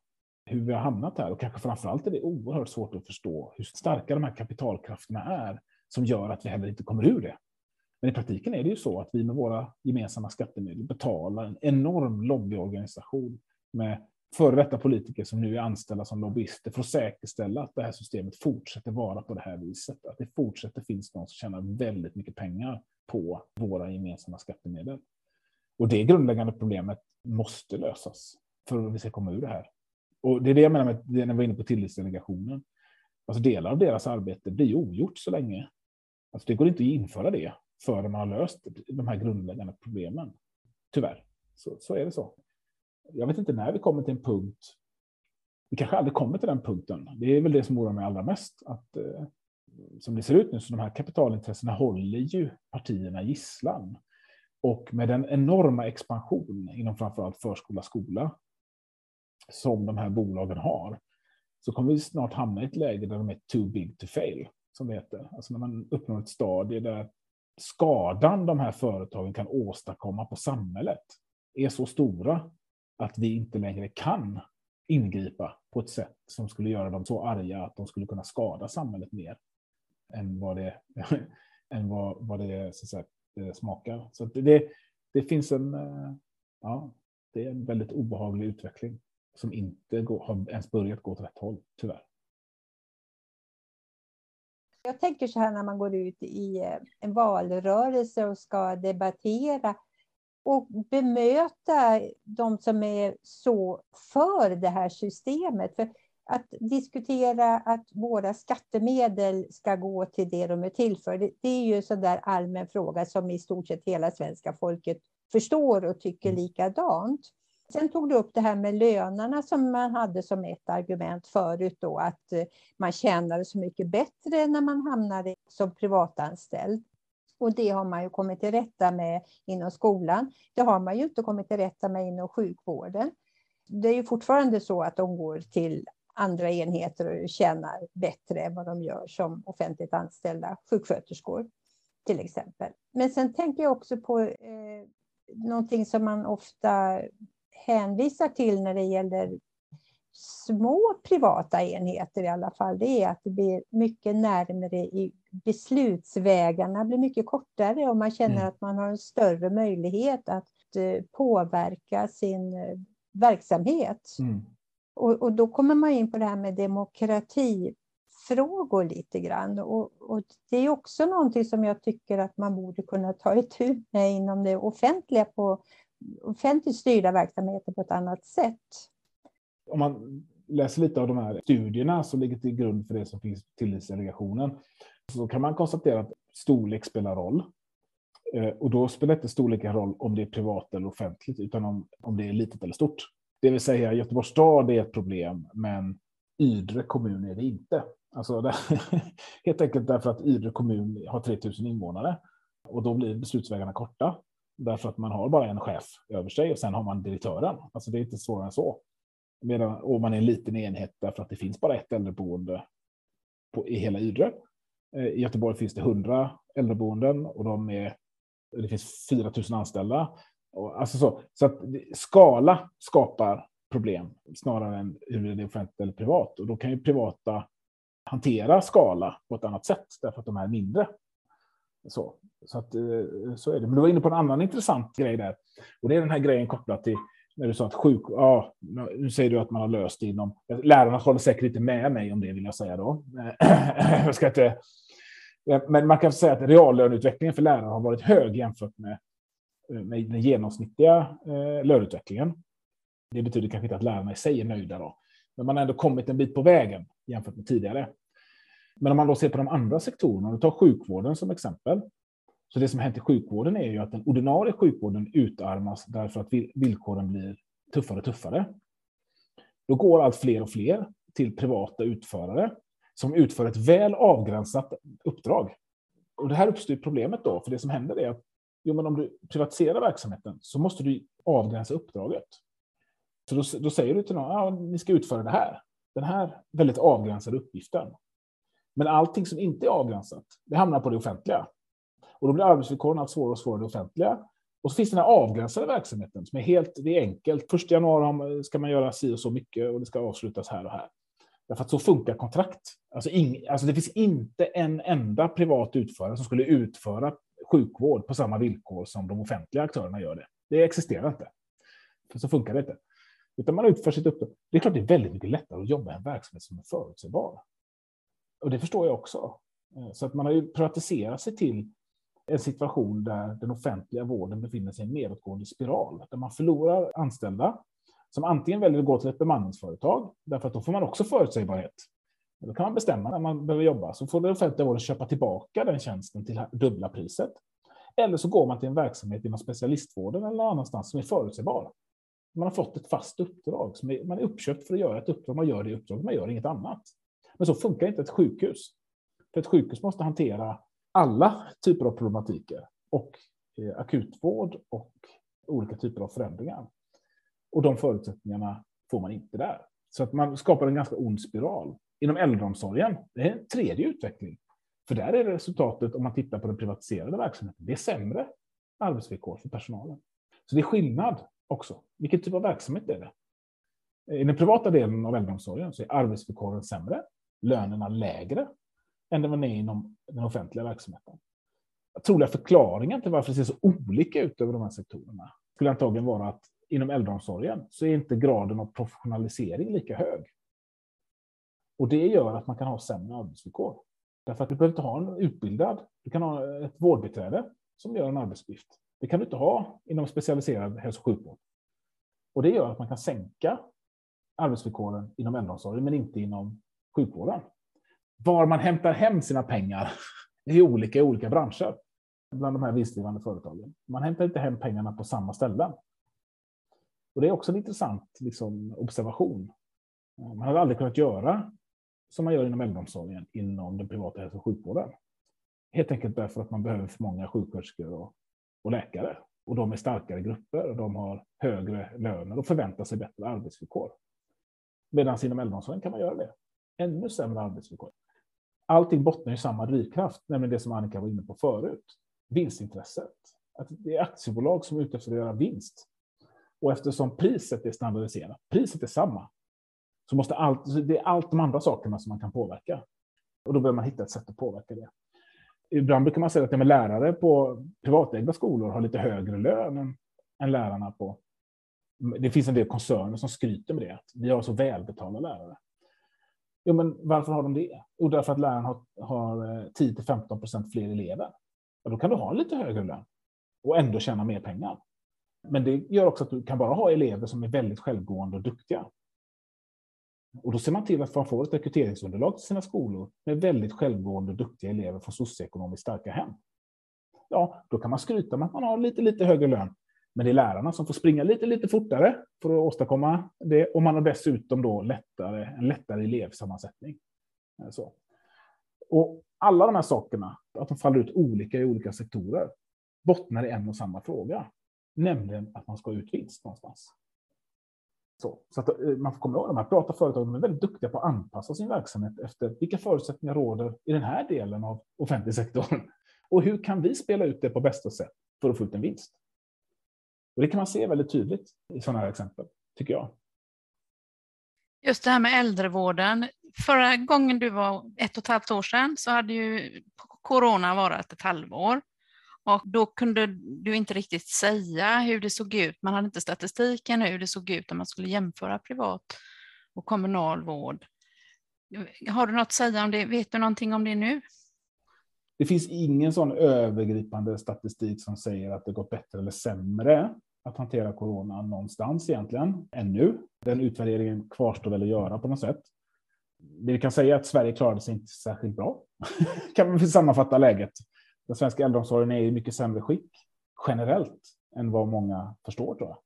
hur vi har hamnat här och kanske framför allt är det oerhört svårt att förstå hur starka de här kapitalkrafterna är som gör att vi heller inte kommer ur det. Men i praktiken är det ju så att vi med våra gemensamma skattemedel betalar en enorm lobbyorganisation med före detta politiker som nu är anställda som lobbyister för att säkerställa att det här systemet fortsätter vara på det här viset. Att det fortsätter finns någon som tjänar väldigt mycket pengar på våra gemensamma skattemedel. Och det grundläggande problemet måste lösas för att vi ska komma ur det här. Och det är det jag menar med det när vi var inne på tillitsdelegationen. Alltså delar av deras arbete blir ogjort så länge. Alltså det går inte att införa det förrän man har löst de här grundläggande problemen. Tyvärr, så, så är det så. Jag vet inte när vi kommer till en punkt. Vi kanske aldrig kommer till den punkten. Det är väl det som oroar mig allra mest. Att, eh, som det ser ut nu, så de här kapitalintressena håller ju partierna gisslan. Och med den enorma expansion inom framförallt förskola, skola som de här bolagen har, så kommer vi snart hamna i ett läge där de är too big to fail, som det heter. Alltså när man uppnår ett stadie där skadan de här företagen kan åstadkomma på samhället är så stora att vi inte längre kan ingripa på ett sätt som skulle göra dem så arga att de skulle kunna skada samhället mer än vad det, *laughs* än vad, vad det så att säga, eh, smakar. Så det, det finns en, eh, ja, det är en väldigt obehaglig utveckling som inte går, har ens börjat gå åt rätt håll, tyvärr. Jag tänker så här när man går ut i eh, en valrörelse och ska debattera och bemöta de som är så för det här systemet. För att diskutera att våra skattemedel ska gå till det de är till för, det, det är ju en sån där allmän fråga som i stort sett hela svenska folket förstår och tycker mm. likadant. Sen tog du upp det här med lönerna som man hade som ett argument förut då, att eh, man tjänade så mycket bättre när man hamnade som privatanställd. Och det har man ju kommit till rätta med inom skolan. Det har man ju inte kommit till rätta med inom sjukvården. Det är ju fortfarande så att de går till andra enheter och tjänar bättre än vad de gör som offentligt anställda sjuksköterskor till exempel. Men sen tänker jag också på eh, någonting som man ofta hänvisar till när det gäller små privata enheter i alla fall, det är att det blir mycket närmare i beslutsvägarna blir mycket kortare och man känner mm. att man har en större möjlighet att eh, påverka sin eh, verksamhet. Mm. Och, och, då kommer man in på det här med demokratifrågor lite grann. Och, och, det är också någonting som jag tycker att man borde kunna ta itu med inom det offentliga på offentligt styrda verksamheter på ett annat sätt. Om man läser lite av de här studierna som ligger till grund för det som finns i tillitsdelegationen så kan man konstatera att storlek spelar roll. Eh, och då spelar inte storleken roll om det är privat eller offentligt, utan om, om det är litet eller stort. Det vill säga Göteborgs stad är ett problem, men Ydre kommun är det inte. Alltså det, *laughs* helt enkelt därför att Ydre kommun har 3000 invånare och då blir beslutsvägarna korta. Därför att man har bara en chef över sig och sen har man direktören. Alltså det är inte svårare än så. Medan, och man är en liten enhet därför att det finns bara ett äldreboende på, i hela Ydre. Eh, I Göteborg finns det 100 äldreboenden och de är, det finns 4 000 anställda. Och alltså så så att skala skapar problem snarare än hur det är offentligt eller privat. Och då kan ju privata hantera skala på ett annat sätt därför att de är mindre. Så, så, att, eh, så är det. Men du var inne på en annan intressant grej där. Och det är den här grejen kopplat till när du sa att sjuk... Ja, nu säger du att man har löst det inom... Lärarna håller säkert inte med mig om det, vill jag säga då. Eh, *clears throat* jag ska inte... Eh, men man kan säga att reallöneutvecklingen för lärare har varit hög jämfört med, med den genomsnittliga eh, löneutvecklingen. Det betyder kanske inte att lärarna i sig är nöjda då. Men man har ändå kommit en bit på vägen jämfört med tidigare. Men om man då ser på de andra sektorerna, om tar sjukvården som exempel, så det som hänt i sjukvården är ju att den ordinarie sjukvården utarmas därför att villkoren blir tuffare och tuffare. Då går allt fler och fler till privata utförare som utför ett väl avgränsat uppdrag. Och det här uppstår problemet då, för det som händer är att jo, men om du privatiserar verksamheten så måste du avgränsa uppdraget. Så då, då säger du till någon, ja, ni ska utföra det här, den här väldigt avgränsade uppgiften. Men allting som inte är avgränsat, det hamnar på det offentliga. Och då blir arbetsvillkoren allt svårare och svårare i det offentliga. Och så finns den här avgränsade verksamheten som är helt, det är enkelt. Första januari ska man göra si och så mycket och det ska avslutas här och här. Därför att så funkar kontrakt. Alltså, ing, alltså det finns inte en enda privat utförare som skulle utföra sjukvård på samma villkor som de offentliga aktörerna gör det. Det existerar inte. För så funkar det inte. Utan man utför sitt uppdrag. Det är klart det är väldigt mycket lättare att jobba i en verksamhet som är förutsägbar. Och det förstår jag också. Eh, så att man har ju privatiserat sig till en situation där den offentliga vården befinner sig i en nedåtgående spiral, där man förlorar anställda som antingen väljer att gå till ett bemanningsföretag, därför att då får man också förutsägbarhet. Då kan man bestämma när man behöver jobba, så får den offentliga vården köpa tillbaka den tjänsten till dubbla priset. Eller så går man till en verksamhet inom specialistvården eller någon annanstans som är förutsägbar. Man har fått ett fast uppdrag, som är, man är uppköpt för att göra ett uppdrag, man gör det uppdraget, man gör inget annat. Men så funkar inte ett sjukhus. För ett sjukhus måste hantera alla typer av problematiker och eh, akutvård och olika typer av förändringar. Och de förutsättningarna får man inte där. Så att man skapar en ganska ond spiral. Inom äldreomsorgen, det är en tredje utveckling. För där är resultatet, om man tittar på den privatiserade verksamheten, det är sämre arbetsvillkor för personalen. Så det är skillnad också. Vilken typ av verksamhet är det? I den privata delen av äldreomsorgen så är arbetsvillkoren sämre, lönerna lägre än det man är inom den offentliga verksamheten. Troliga förklaringen till varför det ser så olika ut över de här sektorerna skulle antagligen vara att inom äldreomsorgen så är inte graden av professionalisering lika hög. Och det gör att man kan ha sämre arbetsvillkor. Därför att du behöver inte ha en utbildad, du kan ha ett vårdbiträde som gör en arbetsuppgift. Det kan du inte ha inom specialiserad hälso och sjukvård. Och det gör att man kan sänka arbetsvillkoren inom äldreomsorgen, men inte inom sjukvården. Var man hämtar hem sina pengar *laughs* är olika i olika branscher bland de här vinstdrivande företagen. Man hämtar inte hem pengarna på samma ställen. Och det är också en intressant liksom, observation. Man hade aldrig kunnat göra som man gör inom äldreomsorgen inom den privata hälso och sjukvården. Helt enkelt därför att man behöver för många sjuksköterskor och, och läkare. Och de är starkare grupper och de har högre löner och förväntar sig bättre arbetsvillkor. Medan inom äldreomsorgen kan man göra det. Ännu sämre arbetsvillkor. Allting bottnar i samma drivkraft, nämligen det som Annika var inne på förut. Vinstintresset. Att det är aktiebolag som är ute efter att göra vinst. Och eftersom priset är standardiserat, priset är samma, så måste allt, det är allt de andra sakerna som man kan påverka. Och då behöver man hitta ett sätt att påverka det. Ibland brukar man säga att ja, lärare på privatägda skolor har lite högre lön än, än lärarna på... Det finns en del koncerner som skryter med det, att vi har så välbetalda lärare. Jo, men varför har de det? Jo, därför att läraren har, har eh, 10-15 procent fler elever. Och då kan du ha en lite högre lön och ändå tjäna mer pengar. Men det gör också att du kan bara ha elever som är väldigt självgående och duktiga. Och då ser man till att man får ett rekryteringsunderlag till sina skolor med väldigt självgående och duktiga elever från socioekonomiskt starka hem. Ja, då kan man skryta med att man har lite, lite högre lön. Men det är lärarna som får springa lite, lite fortare för att åstadkomma det. Och man har dessutom då lättare, en lättare elevsammansättning. Eh, så. Och alla de här sakerna, att de faller ut olika i olika sektorer, bottnar i en och samma fråga. Nämligen att man ska ha ut vinst någonstans. Så, så att eh, man får komma ihåg, de här privata företagen är väldigt duktiga på att anpassa sin verksamhet efter vilka förutsättningar råder i den här delen av offentlig sektor. *laughs* Och hur kan vi spela ut det på bästa sätt för att få ut en vinst? Och det kan man se väldigt tydligt i sådana här exempel, tycker jag. Just det här med äldrevården. Förra gången du var ett och ett halvt år sedan så hade ju corona varit ett halvår. Och då kunde du inte riktigt säga hur det såg ut. Man hade inte statistiken hur det såg ut om man skulle jämföra privat och kommunal vård. Har du något att säga om det? Vet du någonting om det nu? Det finns ingen sån övergripande statistik som säger att det gått bättre eller sämre att hantera corona någonstans egentligen, ännu. Den utvärderingen kvarstår väl att göra på något sätt. Det vi kan säga är att Sverige klarade sig inte särskilt bra, *laughs* kan man sammanfatta läget den svenska äldreomsorgen är i mycket sämre skick generellt än vad många förstår tror jag.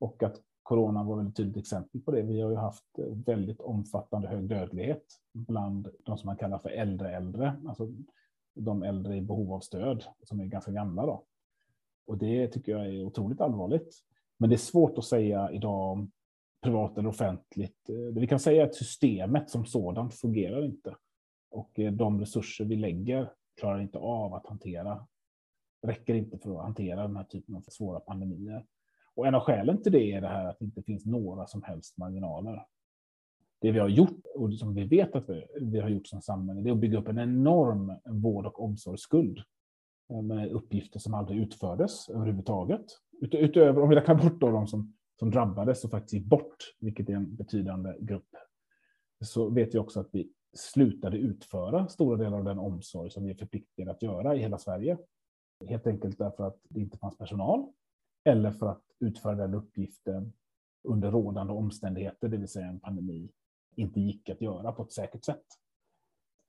Och att corona var ett tydligt exempel på det. Vi har ju haft väldigt omfattande hög dödlighet bland de som man kallar för äldre äldre, alltså de äldre i behov av stöd som är ganska gamla. Då. Och det tycker jag är otroligt allvarligt. Men det är svårt att säga idag om privat eller offentligt. Det vi kan säga är att systemet som sådant fungerar inte. Och eh, de resurser vi lägger klarar inte av att hantera, räcker inte för att hantera den här typen av svåra pandemier. Och en av skälen till det är det här att det inte finns några som helst marginaler. Det vi har gjort och som vi vet att vi, vi har gjort som samhälle, det är att bygga upp en enorm vård och omsorgsskuld eh, med uppgifter som aldrig utfördes överhuvudtaget. Ut, utöver, om vi räknar bort då de som, som drabbades och faktiskt gick bort, vilket är en betydande grupp, så vet vi också att vi slutade utföra stora delar av den omsorg som vi är förpliktade att göra i hela Sverige. Helt enkelt därför att det inte fanns personal eller för att utföra den uppgiften under rådande omständigheter, det vill säga en pandemi, inte gick att göra på ett säkert sätt.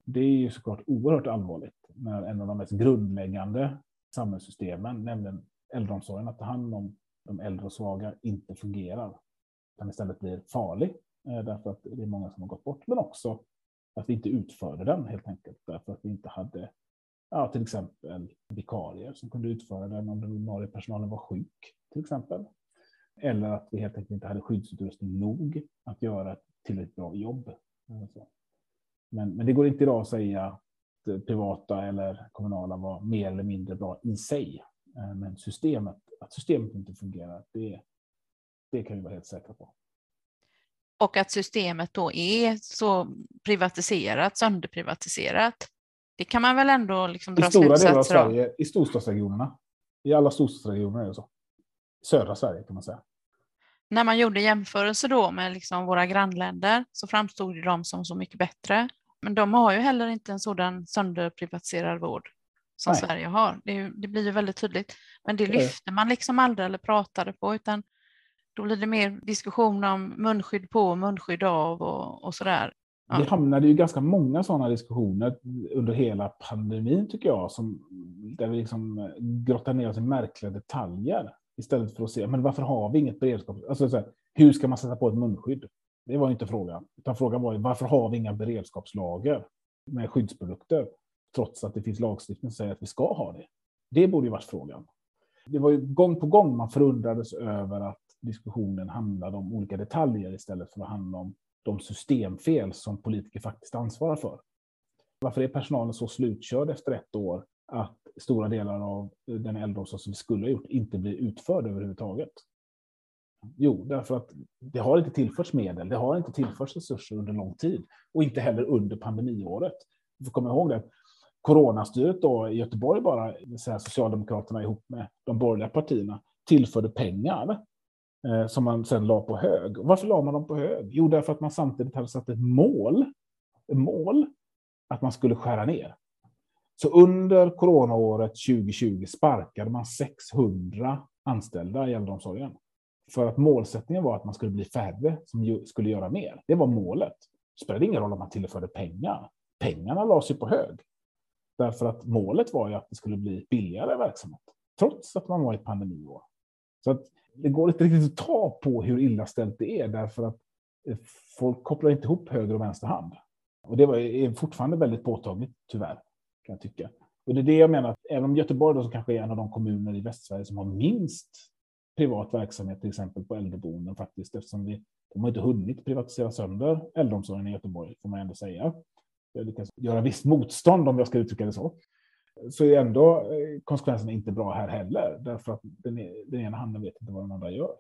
Det är ju såklart oerhört allvarligt när en av de mest grundläggande samhällssystemen, nämligen äldreomsorgen, att ta hand om de äldre och svaga, inte fungerar. Utan istället blir farlig eh, därför att det är många som har gått bort, men också att vi inte utförde den helt enkelt därför att vi inte hade ja, till exempel vikarier som kunde utföra den om den ordinarie personalen var sjuk till exempel. Eller att vi helt enkelt inte hade skyddsutrustning nog att göra ett tillräckligt bra jobb. Men, men det går inte idag att säga privata eller kommunala var mer eller mindre bra i sig. Eh, men systemet, att systemet inte fungerar, det, det kan vi vara helt säkra på. Och att systemet då är så privatiserat, sönderprivatiserat. Det kan man väl ändå liksom dra I stora delar av slutsatser av. Sverige, i storstadsregionerna. I alla storstadsregioner är det så. Södra Sverige kan man säga. När man gjorde jämförelser då med liksom våra grannländer så framstod de som så mycket bättre. Men de har ju heller inte en sådan sönderprivatiserad vård som Nej. Sverige har. Det, ju, det blir ju väldigt tydligt. Men det Det det. lyfte man liksom aldrig eller pratade på utan då blir det mer diskussion om munskydd på och munskydd av och, och sådär. Ja. Vi hamnade ju ganska många sådana diskussioner under hela pandemin tycker jag, som, där vi liksom grottar ner oss i märkliga detaljer istället för att se, men varför har vi inget beredskap? Alltså, så här, hur ska man sätta på ett munskydd? Det var ju inte frågan, utan frågan var ju, varför har vi inga beredskapslager med skyddsprodukter, trots att det finns lagstiftning som säger att vi ska ha det? Det borde ju varit frågan. Det var ju gång på gång man förundrades över att diskussionen handlade om olika detaljer istället för att handla om de systemfel som politiker faktiskt ansvarar för. Varför är personalen så slutkörd efter ett år att stora delar av den äldreomsorg som vi skulle ha gjort inte blir utförd överhuvudtaget? Jo, därför att det har inte tillförts medel, det har inte tillförts resurser under lång tid och inte heller under pandemiåret. Vi får komma ihåg det. Coronastyret då i Göteborg bara, så här Socialdemokraterna ihop med de borgerliga partierna, tillförde pengar eh, som man sedan la på hög. Och varför la man dem på hög? Jo, därför att man samtidigt hade satt ett mål, ett mål att man skulle skära ner. Så under coronaåret 2020 sparkade man 600 anställda i äldreomsorgen. För att målsättningen var att man skulle bli färre som skulle göra mer. Det var målet. Det spelade ingen roll om man tillförde pengar. Pengarna lades ju på hög. Därför att målet var ju att det skulle bli billigare verksamhet. Trots att man var i ett pandemiår. Så att det går inte riktigt att ta på hur illa ställt det är. Därför att eh, folk kopplar inte ihop höger och vänster hand. Och det var, är fortfarande väldigt påtagligt, tyvärr, kan jag tycka. Och det är det jag menar, att även om Göteborg då, som kanske är en av de kommuner i Västsverige som har minst privat verksamhet, till exempel på äldreboenden faktiskt, eftersom vi, de har inte hunnit privatisera sönder äldreomsorgen i Göteborg, får man ändå säga. Jag lyckas göra visst motstånd, om jag ska uttrycka det så. Så är ändå eh, konsekvenserna inte bra här heller, därför att den, e-, den ena handen vet inte vad den andra gör.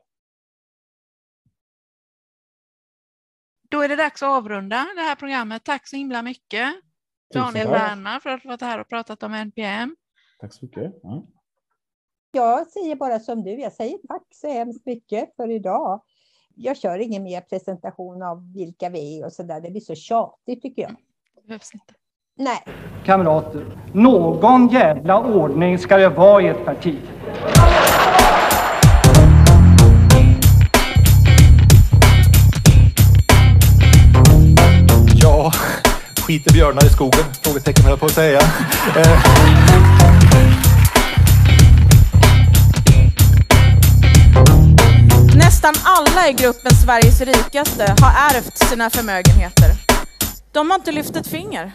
Då är det dags att avrunda det här programmet. Tack så himla mycket. Daniel. Werner för att du varit här och pratat om NPM. Tack så mycket. Ja. Jag säger bara som du, jag säger tack så hemskt mycket för idag. Jag kör ingen mer presentation av vilka vi är och så där. Det blir så tjatigt tycker jag. Det behövs inte. Nej. Kamrater, någon jävla ordning ska det vara i ett parti. Skiter björnar i skogen? Frågetecken höll jag på att säga. Eh. Nästan alla i gruppen Sveriges rikaste har ärvt sina förmögenheter. De har inte lyft ett finger.